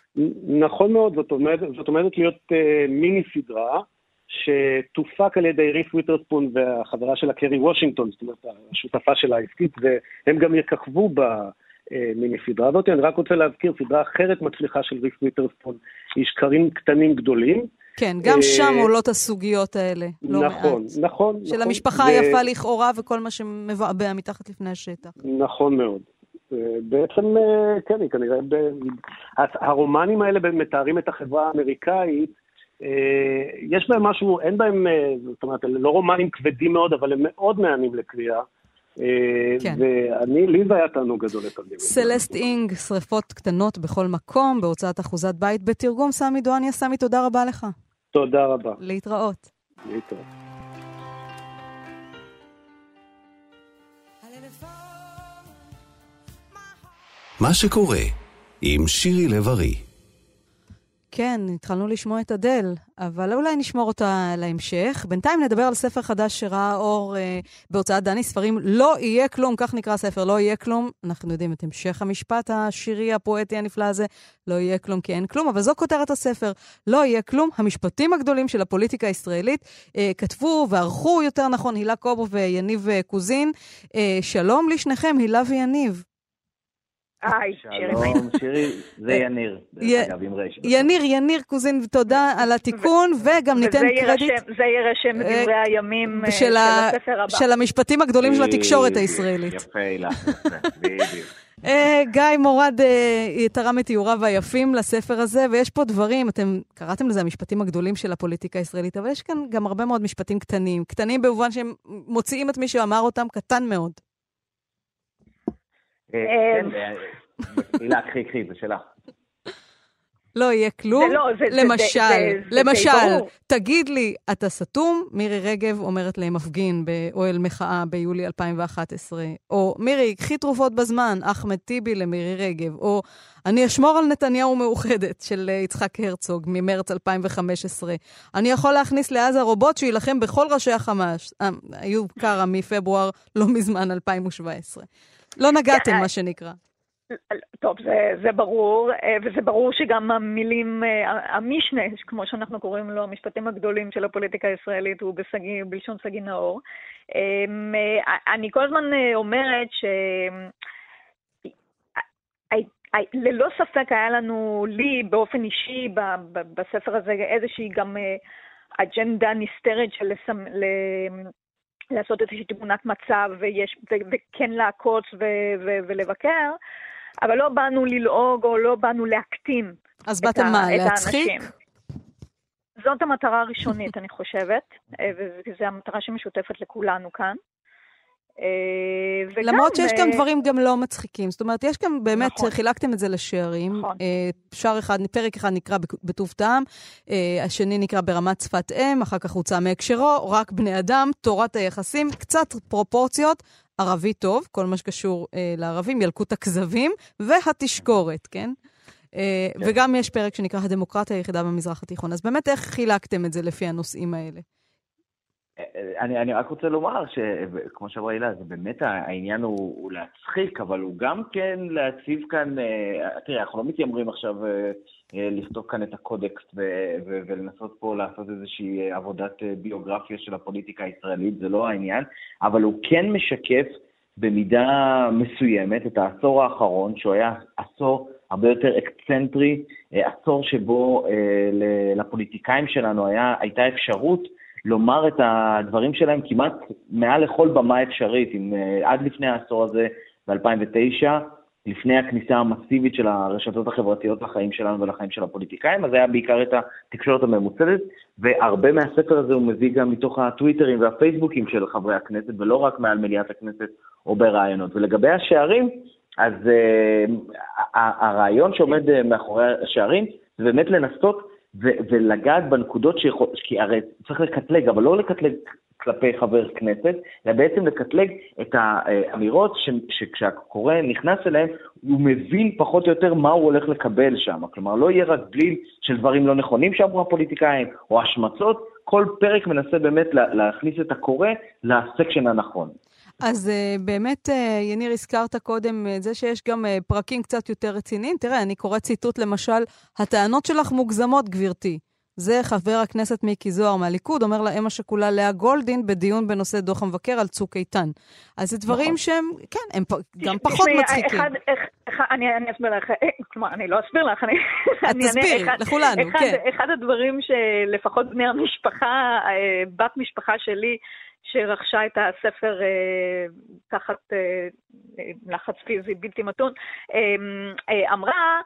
נכון מאוד, זאת אומרת, זאת אומרת להיות uh, מיני סדרה. שתופק על ידי ריף וויטרספון והחברה שלה קרי וושינגטון, זאת אומרת, השותפה שלה העסקית, והם גם יככבו במיני סדרה הזאת. אני רק רוצה להזכיר סדרה אחרת מצליחה של ריף וויטרספון, היא שקרים קטנים גדולים, כן, גם שם אה, עולות הסוגיות האלה, לא נכון, מעט. נכון, נכון. של המשפחה היפה לכאורה וכל מה שמבעבע מתחת לפני השטח. נכון מאוד. אה, בעצם, אה, כן, היא כנראה... הרומנים האלה מתארים את החברה האמריקאית, יש בהם משהו, אין בהם, זאת אומרת, לא רומנים כבדים מאוד, אבל הם מאוד מהנים לקריאה. כן. ואני, לי זה היה תענוג גדול לתרגם. סלסט אינג, שריפות קטנות בכל מקום, בהוצאת אחוזת בית, בתרגום סמי דואניאס. סמי, תודה רבה לך. תודה רבה. להתראות. להתראות. מה שקורה עם שירי לב-ארי כן, התחלנו לשמוע את אדל, אבל אולי נשמור אותה להמשך. בינתיים נדבר על ספר חדש שראה אור אה, בהוצאת דני ספרים. לא יהיה כלום, כך נקרא הספר, לא יהיה כלום. אנחנו יודעים את המשך המשפט השירי, הפואטי הנפלא הזה, לא יהיה כלום כי אין כלום, אבל זו כותרת הספר. לא יהיה כלום, המשפטים הגדולים של הפוליטיקה הישראלית אה, כתבו וערכו, יותר נכון, הילה קובו ויניב אה, קוזין. אה, שלום לשניכם, הילה ויניב. היי, שלום, שירי, זה יניר, דרך אגב, עם רשת. יניר, יניר קוזין, תודה על התיקון, וגם ניתן קרדיט. זה יירשם בדברי אה, הימים אה, של הספר הבא. של המשפטים הגדולים של התקשורת הישראלית. יפה, הילה, בדיוק. אה, גיא מורד תרם את תיאוריו היפים לספר הזה, ויש פה דברים, אתם קראתם לזה המשפטים הגדולים של הפוליטיקה הישראלית, אבל יש כאן גם הרבה מאוד משפטים קטנים. קטנים במובן שהם מוציאים את מי שאמר אותם קטן מאוד. כן, הילה, קחי, קחי, זה שלך. לא יהיה כלום. לא, זה, למשל, זה, זה, למשל, זה תגיד לי, אתה סתום? מירי רגב אומרת למפגין באוהל מחאה ביולי 2011. או מירי, קחי תרופות בזמן, אחמד טיבי למירי רגב. או אני אשמור על נתניהו מאוחדת של יצחק הרצוג ממרץ 2015. אני יכול להכניס לעזה רובוט שיילחם בכל ראשי החמאס. אה, איוב קרא מפברואר, לא מזמן 2017. לא נגעתם, מה שנקרא. טוב, זה, זה ברור, אה, וזה ברור שגם המילים, אה, המשנה, כמו שאנחנו קוראים לו, המשפטים הגדולים של הפוליטיקה הישראלית, הוא בסגי, בלשון סגי נאור. אמ, אה, אני כל הזמן אומרת ש... ללא ספק היה לנו, לי באופן אישי, בספר הזה, איזושהי גם אג'נדה נסתרת של לסמ... לעשות איזושהי תמונת מצב ויש, ו, וכן לעקוץ ו, ו, ולבקר, אבל לא באנו ללעוג או לא באנו להקטין אז באתם מה, להצחיק? זאת המטרה הראשונית, אני חושבת, אה, וזו המטרה שמשותפת לכולנו כאן. אה, וגם... למרות שיש כאן אה, דברים גם לא מצחיקים. זאת אומרת, יש כאן באמת, נכון. חילקתם את זה לשערים. נכון. אה, שער אחד, פרק אחד נקרא בטוב טעם, השני נקרא ברמת שפת אם, אחר כך הוצא מהקשרו, רק בני אדם, תורת היחסים, קצת פרופורציות. ערבי טוב, כל מה שקשור לערבים, ילקוט הכזבים, והתשקורת, כן? כן? וגם יש פרק שנקרא הדמוקרטיה היחידה במזרח התיכון. אז באמת, איך חילקתם את זה לפי הנושאים האלה? אני, אני רק רוצה לומר שכמו שאמרה הילה, זה באמת העניין הוא, הוא להצחיק, אבל הוא גם כן להציב כאן, אה, תראה, אנחנו לא מתיימרים עכשיו אה, אה, לכתוב כאן את הקודקס ו- ו- ולנסות פה לעשות איזושהי עבודת ביוגרפיה של הפוליטיקה הישראלית, זה לא העניין, אבל הוא כן משקף במידה מסוימת את העשור האחרון, שהוא היה עשור הרבה יותר אקצנטרי, עשור שבו לפוליטיקאים שלנו היה, הייתה אפשרות לומר את הדברים שלהם כמעט מעל לכל במה אפשרית. אם, uh, עד לפני העשור הזה, ב-2009, לפני הכניסה המסיבית של הרשתות החברתיות לחיים שלנו ולחיים של הפוליטיקאים, אז היה בעיקר את התקשורת הממוצדת, והרבה מהספר הזה הוא מביא גם מתוך הטוויטרים והפייסבוקים של חברי הכנסת, ולא רק מעל מליאת הכנסת או ברעיונות. ולגבי השערים, אז uh, הרעיון שעומד uh, מאחורי השערים זה באמת לנסות ו- ולגעת בנקודות שיכול... כי הרי צריך לקטלג, אבל לא לקטלג כלפי חבר כנסת, אלא בעצם לקטלג את האמירות ש- שכשהקורא נכנס אליהן, הוא מבין פחות או יותר מה הוא הולך לקבל שם. כלומר, לא יהיה רק בליל של דברים לא נכונים שאמרו הפוליטיקאים, או השמצות, כל פרק מנסה באמת להכניס את הקורא לסקשן הנכון. אז uh, באמת, uh, יניר, הזכרת קודם את uh, זה שיש גם פרקים קצת יותר רציניים. תראה, אני קוראת ציטוט למשל, הטענות שלך מוגזמות, גברתי. זה חבר הכנסת מיקי זוהר מהליכוד, אומר לאם השכולה לאה גולדין בדיון בנושא דוח המבקר על צוק איתן. אז זה דברים נכון. שהם, כן, הם גם פחות מצחיקים. אחד, אחד, אחד, אני, אני אסביר לך, כלומר, אני לא אסביר לך, אני... את תסבירי, לכולנו, אחד, כן. אחד הדברים שלפחות בני המשפחה, בת משפחה שלי, שרכשה את הספר אה, תחת אה, לחץ פיזי בלתי מתון, אה, אה, אמרה,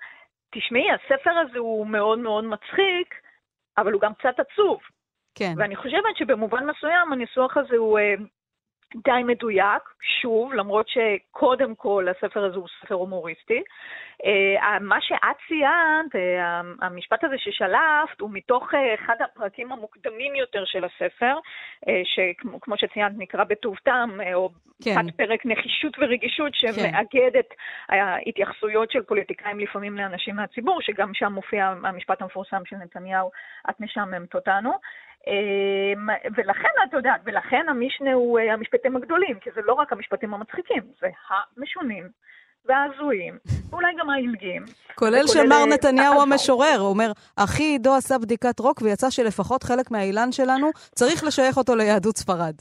תשמעי, הספר הזה הוא מאוד מאוד מצחיק, אבל הוא גם קצת עצוב. כן. ואני חושבת שבמובן מסוים הניסוח הזה הוא, אה, די מדויק, שוב, למרות שקודם כל הספר הזה הוא ספר הומוריסטי. Uh, מה שאת ציינת, uh, המשפט הזה ששלפת, הוא מתוך uh, אחד הפרקים המוקדמים יותר של הספר, שכמו שציינת נקרא בטוב טעם, או כן. פרק נחישות ורגישות, כן. שמאגד את ההתייחסויות של פוליטיקאים לפעמים לאנשים מהציבור, שגם שם מופיע המשפט המפורסם של נתניהו, את משעממת אותנו. אמ, ולכן, את יודעת, ולכן המשנה הוא אה, המשפטים הגדולים, כי זה לא רק המשפטים המצחיקים, זה המשונים. וההזויים, ואולי גם העילגים. כולל שמר אה, נתניהו המשורר, הוא אומר, אחי עידו עשה בדיקת רוק ויצא שלפחות חלק מהאילן שלנו צריך לשייך אותו ליהדות ספרד.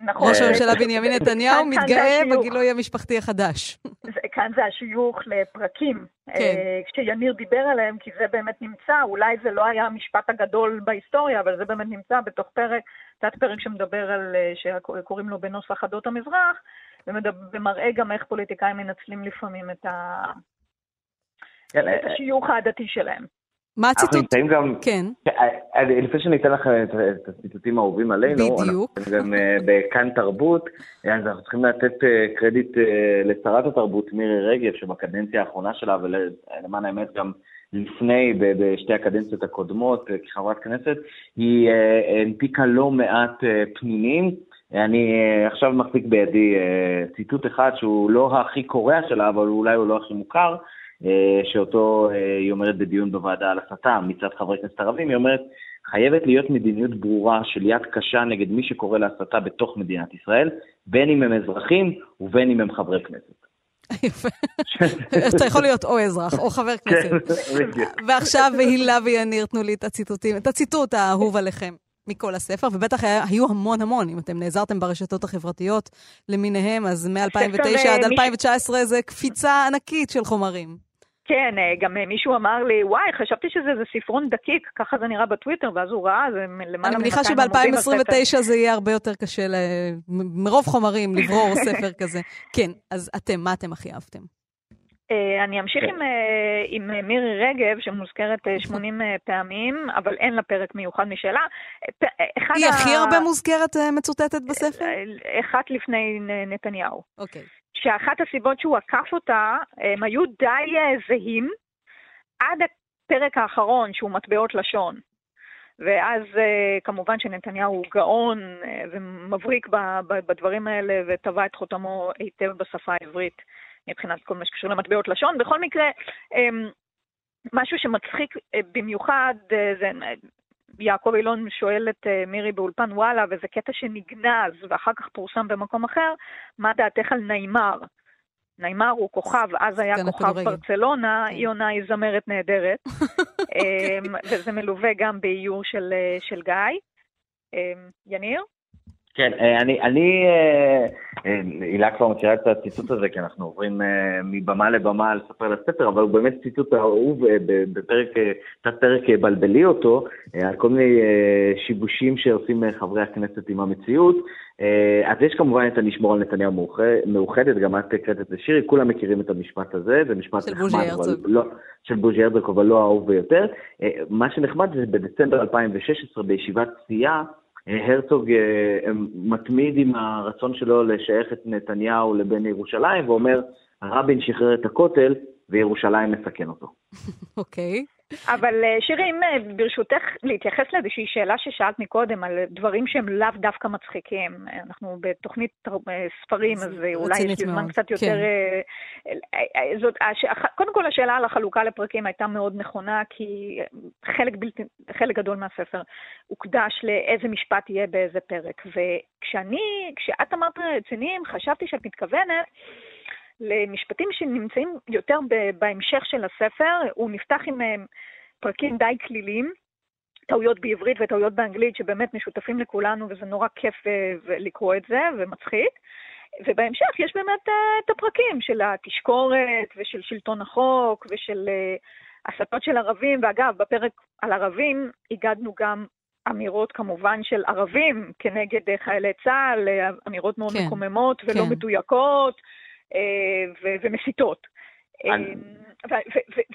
נכון. ראש הממשלה בנימין נתניהו מתגאה בגילוי המשפחתי החדש. כאן זה השיוך לפרקים, כן. אה, כשיניר דיבר עליהם, כי זה באמת נמצא, אולי זה לא היה המשפט הגדול בהיסטוריה, אבל זה באמת נמצא בתוך פרק, תת פרק שמדבר על, אה, שקוראים לו בנוסח עדות המזרח, ומראה גם איך פוליטיקאים מנצלים לפעמים את, ה... כן, את אה, השיוך העדתי שלהם. מה הציטוט? אנחנו נמצאים גם... כן. אה, לפני שאני אתן לך את הציטוטים האהובים עלינו, בדיוק. אנחנו גם אה, בכאן תרבות, אז אנחנו צריכים לתת אה, קרדיט לשרת התרבות מירי רגב, שבקדנציה האחרונה שלה, ולמען האמת גם לפני, בשתי הקדנציות הקודמות, כחברת כנסת, היא הנפיקה לא מעט פנינים. אני עכשיו מחזיק בידי ציטוט אחד שהוא לא הכי קורע שלה, אבל אולי הוא לא הכי מוכר. אה, שאותו אה, היא אומרת בדיון בוועדה על הסתה מצד חברי כנסת ערבים, היא אומרת, חייבת להיות מדיניות ברורה של יד קשה נגד מי שקורא להסתה בתוך מדינת ישראל, בין אם הם אזרחים ובין אם הם חברי כנסת. יפה. אתה יכול להיות או אזרח או חבר כן, כנסת. ועכשיו הילה ויניר, תנו לי את הציטוטים, את הציטוט האהוב עליכם. מכל הספר, ובטח היו המון המון, אם אתם נעזרתם ברשתות החברתיות למיניהם, אז מ-2009 עד 2019 זה קפיצה ענקית של חומרים. כן, אה, גם אה, מישהו אמר לי, וואי, חשבתי שזה איזה ספרון דקיק, ככה זה נראה בטוויטר, ואז הוא ראה, זה למעלה מ-200 עמודים אני מניחה שב-2029 זה יהיה הרבה יותר קשה, מרוב חומרים, לברור ספר כזה. כן, אז אתם, מה אתם הכי אהבתם? אה, אני אמשיך עם, עם מירי רגב, שמוזכרת 80 פעמים, אבל אין לה פרק מיוחד משלה. היא הכי הרבה מוזכרת מצוטטת בספר? אחת לפני נתניהו. אוקיי. שאחת הסיבות שהוא עקף אותה, הם היו די אה, זהים עד הפרק האחרון, שהוא מטבעות לשון. ואז אה, כמובן שנתניהו הוא גאון אה, ומבריק בדברים האלה וטבע את חותמו היטב בשפה העברית מבחינת כל מה שקשור למטבעות לשון. בכל מקרה, משהו שמצחיק במיוחד זה יעקב אילון שואל את אה, מירי באולפן וואלה, וזה קטע שנגנז ואחר כך פורסם במקום אחר, מה דעתך על נעימר? נעימר הוא כוכב, אז היה כוכב ברצלונה, כן. היא עונה היא זמרת נהדרת, אמ, וזה מלווה גם באיור של, אה, של גיא. אמ, יניר? כן, אה, אני, אני, אה, אה, הילה כבר מכירה את הציטוט הזה, כי אנחנו עוברים מבמה לבמה לספר לספר, אבל הוא באמת ציטוט אהוב בפרק, תת פרק בלבלי אותו, על כל מיני שיבושים שעושים חברי הכנסת עם המציאות. אז יש כמובן את הנשמור על נתניהו מאוחדת, גם את הקראת את זה שירי, כולם מכירים את המשפט הזה, זה משפט נחמד, אבל לא, של בוז'י הרצוג, אבל לא האהוב ביותר. מה שנחמד זה בדצמבר 2016, בישיבת סיעה, הרצוג אה, מתמיד עם הרצון שלו לשייך את נתניהו לבין ירושלים, ואומר, רבין שחרר את הכותל וירושלים מסכן אותו. אוקיי. okay. אבל אה, שירי, אם אה, ברשותך להתייחס לאיזושהי שאלה ששאלת מקודם, על דברים שהם לאו דווקא מצחיקים. אנחנו בתוכנית ספרים, אז אולי יש לי זמן קצת יותר... כן. זאת, קודם כל, השאלה על החלוקה לפרקים הייתה מאוד נכונה, כי חלק, בלתי, חלק גדול מהספר הוקדש לאיזה משפט יהיה באיזה פרק. וכשאני, כשאת אמרת רציניים, חשבתי שאת מתכוונת למשפטים שנמצאים יותר בהמשך של הספר. הוא נפתח עם אה, פרקים די כלילים, טעויות בעברית וטעויות באנגלית שבאמת משותפים לכולנו, וזה נורא כיף אה, לקרוא את זה, ומצחיק. ובהמשך יש באמת אה, את הפרקים של התשקורת ושל שלטון החוק ושל הסתות של ערבים, ואגב, בפרק על ערבים הגדנו גם אמירות כמובן של ערבים כנגד חיילי צה"ל, אמירות מאוד כן, מקוממות ולא כן. מדויקות. אה, ומסיתות.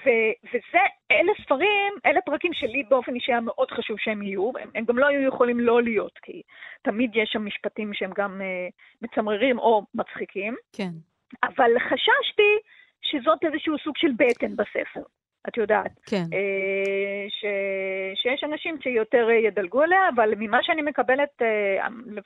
וזה, אלה ספרים, אלה פרקים שלי באופן אישי היה מאוד חשוב שהם יהיו, הם, הם גם לא היו יכולים לא להיות, כי תמיד יש שם משפטים שהם גם uh, מצמררים או מצחיקים. כן. אבל חששתי שזאת איזשהו סוג של בטן בספר, את יודעת. כן. Uh, ש, שיש אנשים שיותר ידלגו עליה, אבל ממה שאני מקבלת, uh,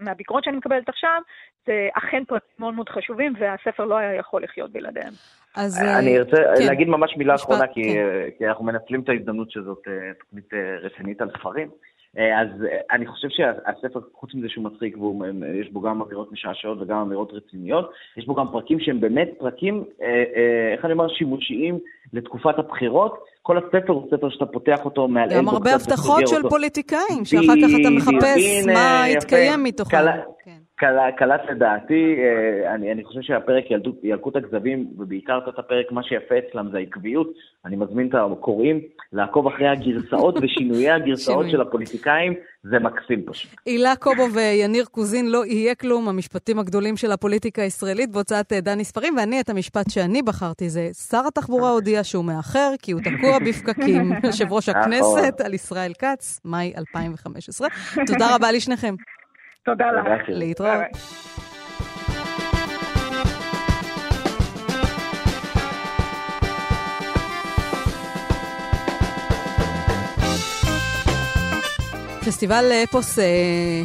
מהביקורות שאני מקבלת עכשיו, זה אכן פרקים מאוד מאוד חשובים, והספר לא היה יכול לחיות בלעדיהם. אז... אני אה, ארצה כן. להגיד ממש מילה משפט, אחרונה, כי, כן. אה, כי אנחנו מנצלים את ההזדמנות שזאת אה, תוכנית רצינית על ספרים. אז אני חושב שהספר, חוץ מזה שהוא מצחיק ויש בו גם אמירות משעשעות וגם אמירות רציניות, יש בו גם פרקים שהם באמת פרקים, איך אני אומר, שימושיים לתקופת הבחירות. כל הספר הוא ספר שאתה פותח אותו מעל... גם הרבה הבטחות של פוליטיקאים, שאחר כך אתה מחפש מה יתקיים מתוכם. קלט לדעתי, אה, אני, אני חושב שהפרק ילדות, ילקוט הכזבים, ובעיקר את הפרק, מה שיפה אצלם זה העקביות. אני מזמין את הקוראים לעקוב אחרי הגרסאות ושינויי הגרסאות של הפוליטיקאים, זה מקסים פשוט. הילה קובו ויניר קוזין, לא יהיה כלום, המשפטים הגדולים של הפוליטיקה הישראלית בהוצאת אה, דני ספרים, ואני, את המשפט שאני בחרתי זה, שר התחבורה הודיע שהוא מאחר, כי הוא תקוע בפקקים. יושב ראש נכון. הכנסת על ישראל כץ, מאי 2015. תודה רבה לשניכם. תודה לך. להתראות. פסטיבל אפוס אה,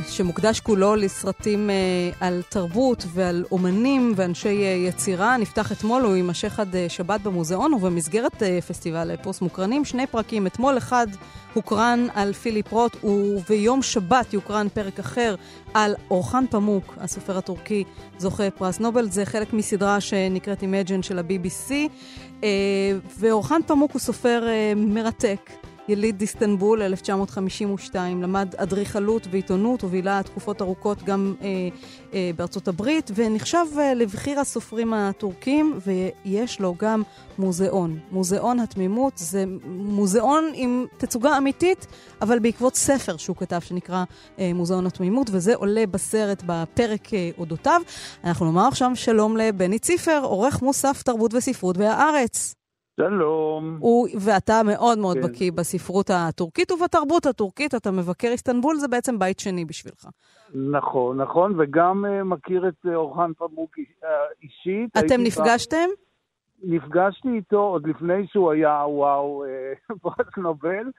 שמוקדש כולו לסרטים אה, על תרבות ועל אומנים ואנשי אה, יצירה נפתח אתמול, הוא יימשך עד שבת במוזיאון, ובמסגרת פסטיבל אפוס מוקרנים שני פרקים. אתמול אחד הוקרן על פיליפ רוט, וביום שבת יוקרן פרק אחר על אורחן פמוק, הסופר הטורקי זוכה פרס נובל. זה חלק מסדרה שנקראת Imagine של ה-BBC, ואורחן פמוק הוא סופר מרתק. יליד איסטנבול, 1952, למד אדריכלות ועיתונות ובילה תקופות ארוכות גם אה, אה, בארצות הברית, ונחשב אה, לבחיר הסופרים הטורקים, ויש לו גם מוזיאון. מוזיאון התמימות זה מוזיאון עם תצוגה אמיתית, אבל בעקבות ספר שהוא כתב שנקרא אה, מוזיאון התמימות, וזה עולה בסרט בפרק אה, אודותיו. אנחנו נאמר עכשיו שלום לבני ציפר, עורך מוסף תרבות וספרות בהארץ. שלום. הוא, ואתה מאוד מאוד כן. בקיא בספרות הטורקית ובתרבות הטורקית, אתה מבקר איסטנבול, זה בעצם בית שני בשבילך. נכון, נכון, וגם uh, מכיר את uh, אורחן פמוק uh, אישית. אתם נפגשתם? נפגשתי איתו עוד לפני שהוא היה, וואו, פרס נובל.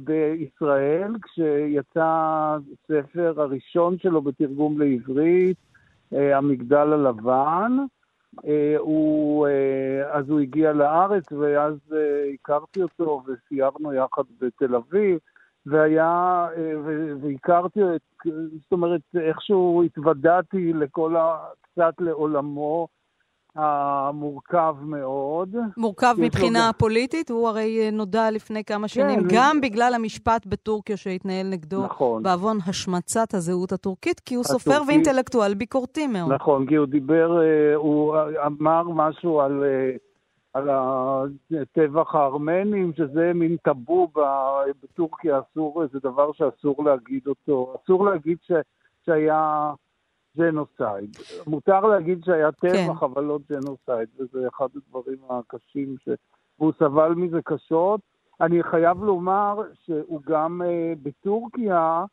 בישראל, כשיצא הספר הראשון שלו בתרגום לעברית, המגדל הלבן. אה, הוא, אה, אז הוא הגיע לארץ, ואז אה, הכרתי אותו וסיירנו יחד בתל אביב, והיה, והכרתי את, זאת אומרת, איכשהו התוודעתי לכל ה... קצת לעולמו. המורכב מאוד. מורכב מבחינה לו... פוליטית? הוא הרי אה, נודע לפני כמה כן, שנים, כן, גם אני... בגלל המשפט בטורקיה שהתנהל נגדו, נכון. בעוון השמצת הזהות הטורקית, כי הוא הטורקית... סופר ואינטלקטואל ביקורתי מאוד. נכון, כי הוא דיבר, אה, הוא אמר משהו על... אה, על הטבח הארמנים, שזה מין טאבו בטורקיה, אסור, זה דבר שאסור להגיד אותו. אסור להגיד ש, שהיה ג'נוסייד. מותר להגיד שהיה טבח, כן. אבל לא ג'נוסייד, וזה אחד הדברים הקשים ש... והוא סבל מזה קשות. אני חייב לומר שהוא גם אה, בטורקיה,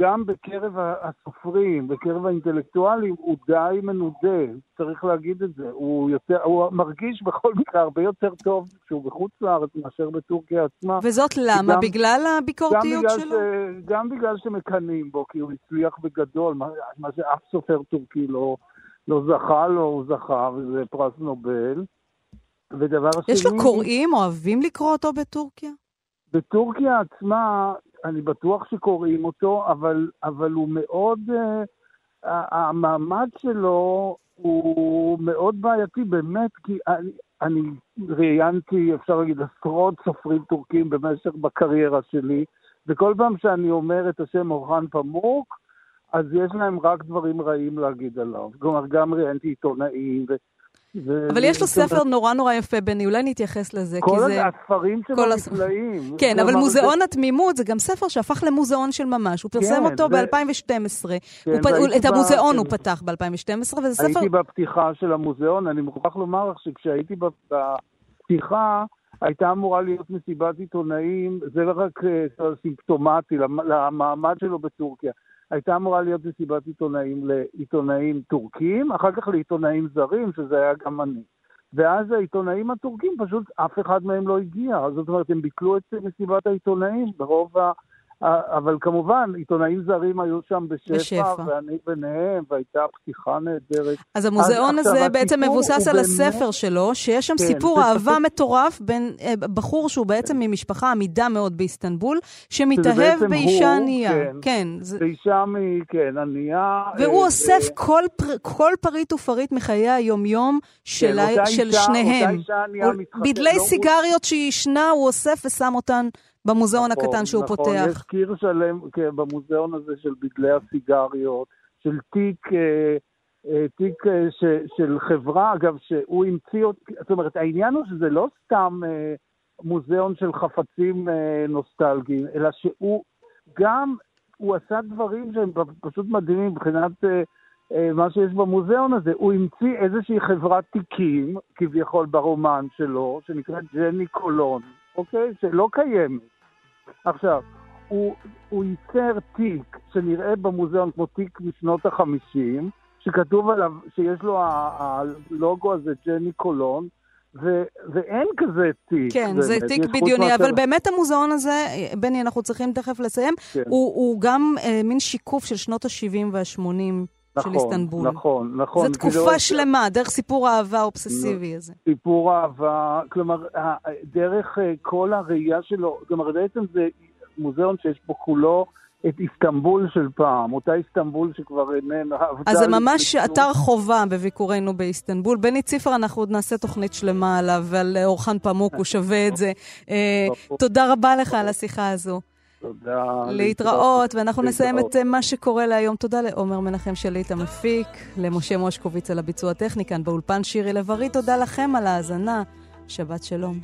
גם בקרב הסופרים, בקרב האינטלקטואלים, הוא די מנודה, צריך להגיד את זה. הוא, יותר, הוא מרגיש בכל מקרה הרבה יותר טוב כשהוא בחוץ לארץ מאשר בטורקיה עצמה. וזאת למה? גם, בגלל הביקורתיות גם שלו? ש, גם בגלל שמקנאים בו, כי הוא הצליח בגדול, מה, מה שאף סופר טורקי לא, לא זכה לו, הוא זכה, וזה פרס נובל. ודבר שני... יש לו קוראים, אוהבים לקרוא אותו בטורקיה? בטורקיה עצמה, אני בטוח שקוראים אותו, אבל, אבל הוא מאוד, uh, המעמד שלו הוא מאוד בעייתי באמת, כי אני, אני ראיינתי, אפשר להגיד, עשרות סופרים טורקים במשך בקריירה שלי, וכל פעם שאני אומר את השם אורחן פמוק, אז יש להם רק דברים רעים להגיד עליו. כלומר, גם ראיינתי עיתונאים, ו... ו... אבל יש לו ספר נורא נורא יפה, בני, אולי נתייחס לזה, כי זה... כל הספרים שלו נפלאים. כן, אבל מוזיאון זה... התמימות זה גם ספר שהפך למוזיאון של ממש. הוא פרסם כן, אותו זה... ב-2012. כן, פ... את המוזיאון כן. הוא פתח ב-2012, וזה ספר... הייתי בפתיחה של המוזיאון, אני מוכרח לומר לך שכשהייתי בפתיחה... הייתה אמורה להיות מסיבת עיתונאים, זה לא רק uh, סימפטומטי למעמד שלו בטורקיה. הייתה אמורה להיות מסיבת עיתונאים לעיתונאים טורקים, אחר כך לעיתונאים זרים, שזה היה גם אני. ואז העיתונאים הטורקים, פשוט אף אחד מהם לא הגיע. זאת אומרת, הם ביטלו את מסיבת העיתונאים ברוב ה... אבל כמובן, עיתונאים זרים היו שם בשפע, בשפע. ואני ביניהם, והייתה פתיחה נהדרת. אז המוזיאון אז, הזה בעצם מבוסס על הספר שלו, שיש שם כן, סיפור אהבה מטורף בין אה, בחור שהוא בעצם ממשפחה עמידה מאוד באיסטנבול, שמתאהב באישה ענייה. כן, כן. זה... באישה, מ... כן, ענייה. והוא אה, אוסף אה... כל, פר... כל פריט ופריט מחיי היומיום של, כן, ה... של אישה, שניהם. אותה אישה ענייה מתחתנת. בדלי לא סיגריות שהיא ישנה, הוא אוסף ושם אותן במוזיאון נכון, הקטן שהוא נכון, פותח. נכון, יש קיר שלם כן, במוזיאון הזה של בדלי הסיגריות, של תיק, אה, אה, תיק אה, ש, של חברה, אגב, שהוא המציא, זאת אומרת, העניין הוא שזה לא סתם אה, מוזיאון של חפצים אה, נוסטלגיים, אלא שהוא גם, הוא עשה דברים שהם פשוט מדהימים מבחינת... אה, אה מה שיש במוזיאון הזה, הוא המציא איזושהי חברת תיקים, כביכול ברומן שלו, שנקראת ג'ני קולון, אוקיי? שלא קיימת. עכשיו, הוא, הוא ייצר תיק שנראה במוזיאון כמו תיק משנות החמישים, שכתוב עליו, שיש לו הלוגו הזה, ג'ני קולון, ו- ואין כזה תיק. כן, באמת. זה תיק בדיוני, אבל באמת המוזיאון הזה, בני, אנחנו צריכים תכף לסיים, כן. הוא, הוא גם אה, מין שיקוף של שנות ה-70 וה-80 נכון, של איסטנבול. נכון, נכון. זו תקופה כאילו, שלמה, דרך סיפור האהבה האובססיבי הזה. סיפור אהבה, כלומר, דרך אה, כל הראייה שלו, כלומר, בעצם זה מוזיאון שיש בו כולו את איסטנבול של פעם, אותה איסטנבול שכבר איננה... אז זה ממש אתר חובה בביקורנו באיסטנבול. בני ציפר, אנחנו עוד נעשה תוכנית שלמה עליו, ועל אורחן פמוק, הוא שווה את זה. אה, תודה רבה לך על השיחה הזו. תודה. להתראות, ואנחנו נסיים את מה שקורה להיום. תודה לעומר מנחם שליט המפיק, למשה מושקוביץ על הביצוע הטכני כאן באולפן שירי לב-ארי. תודה לכם על ההאזנה. שבת שלום.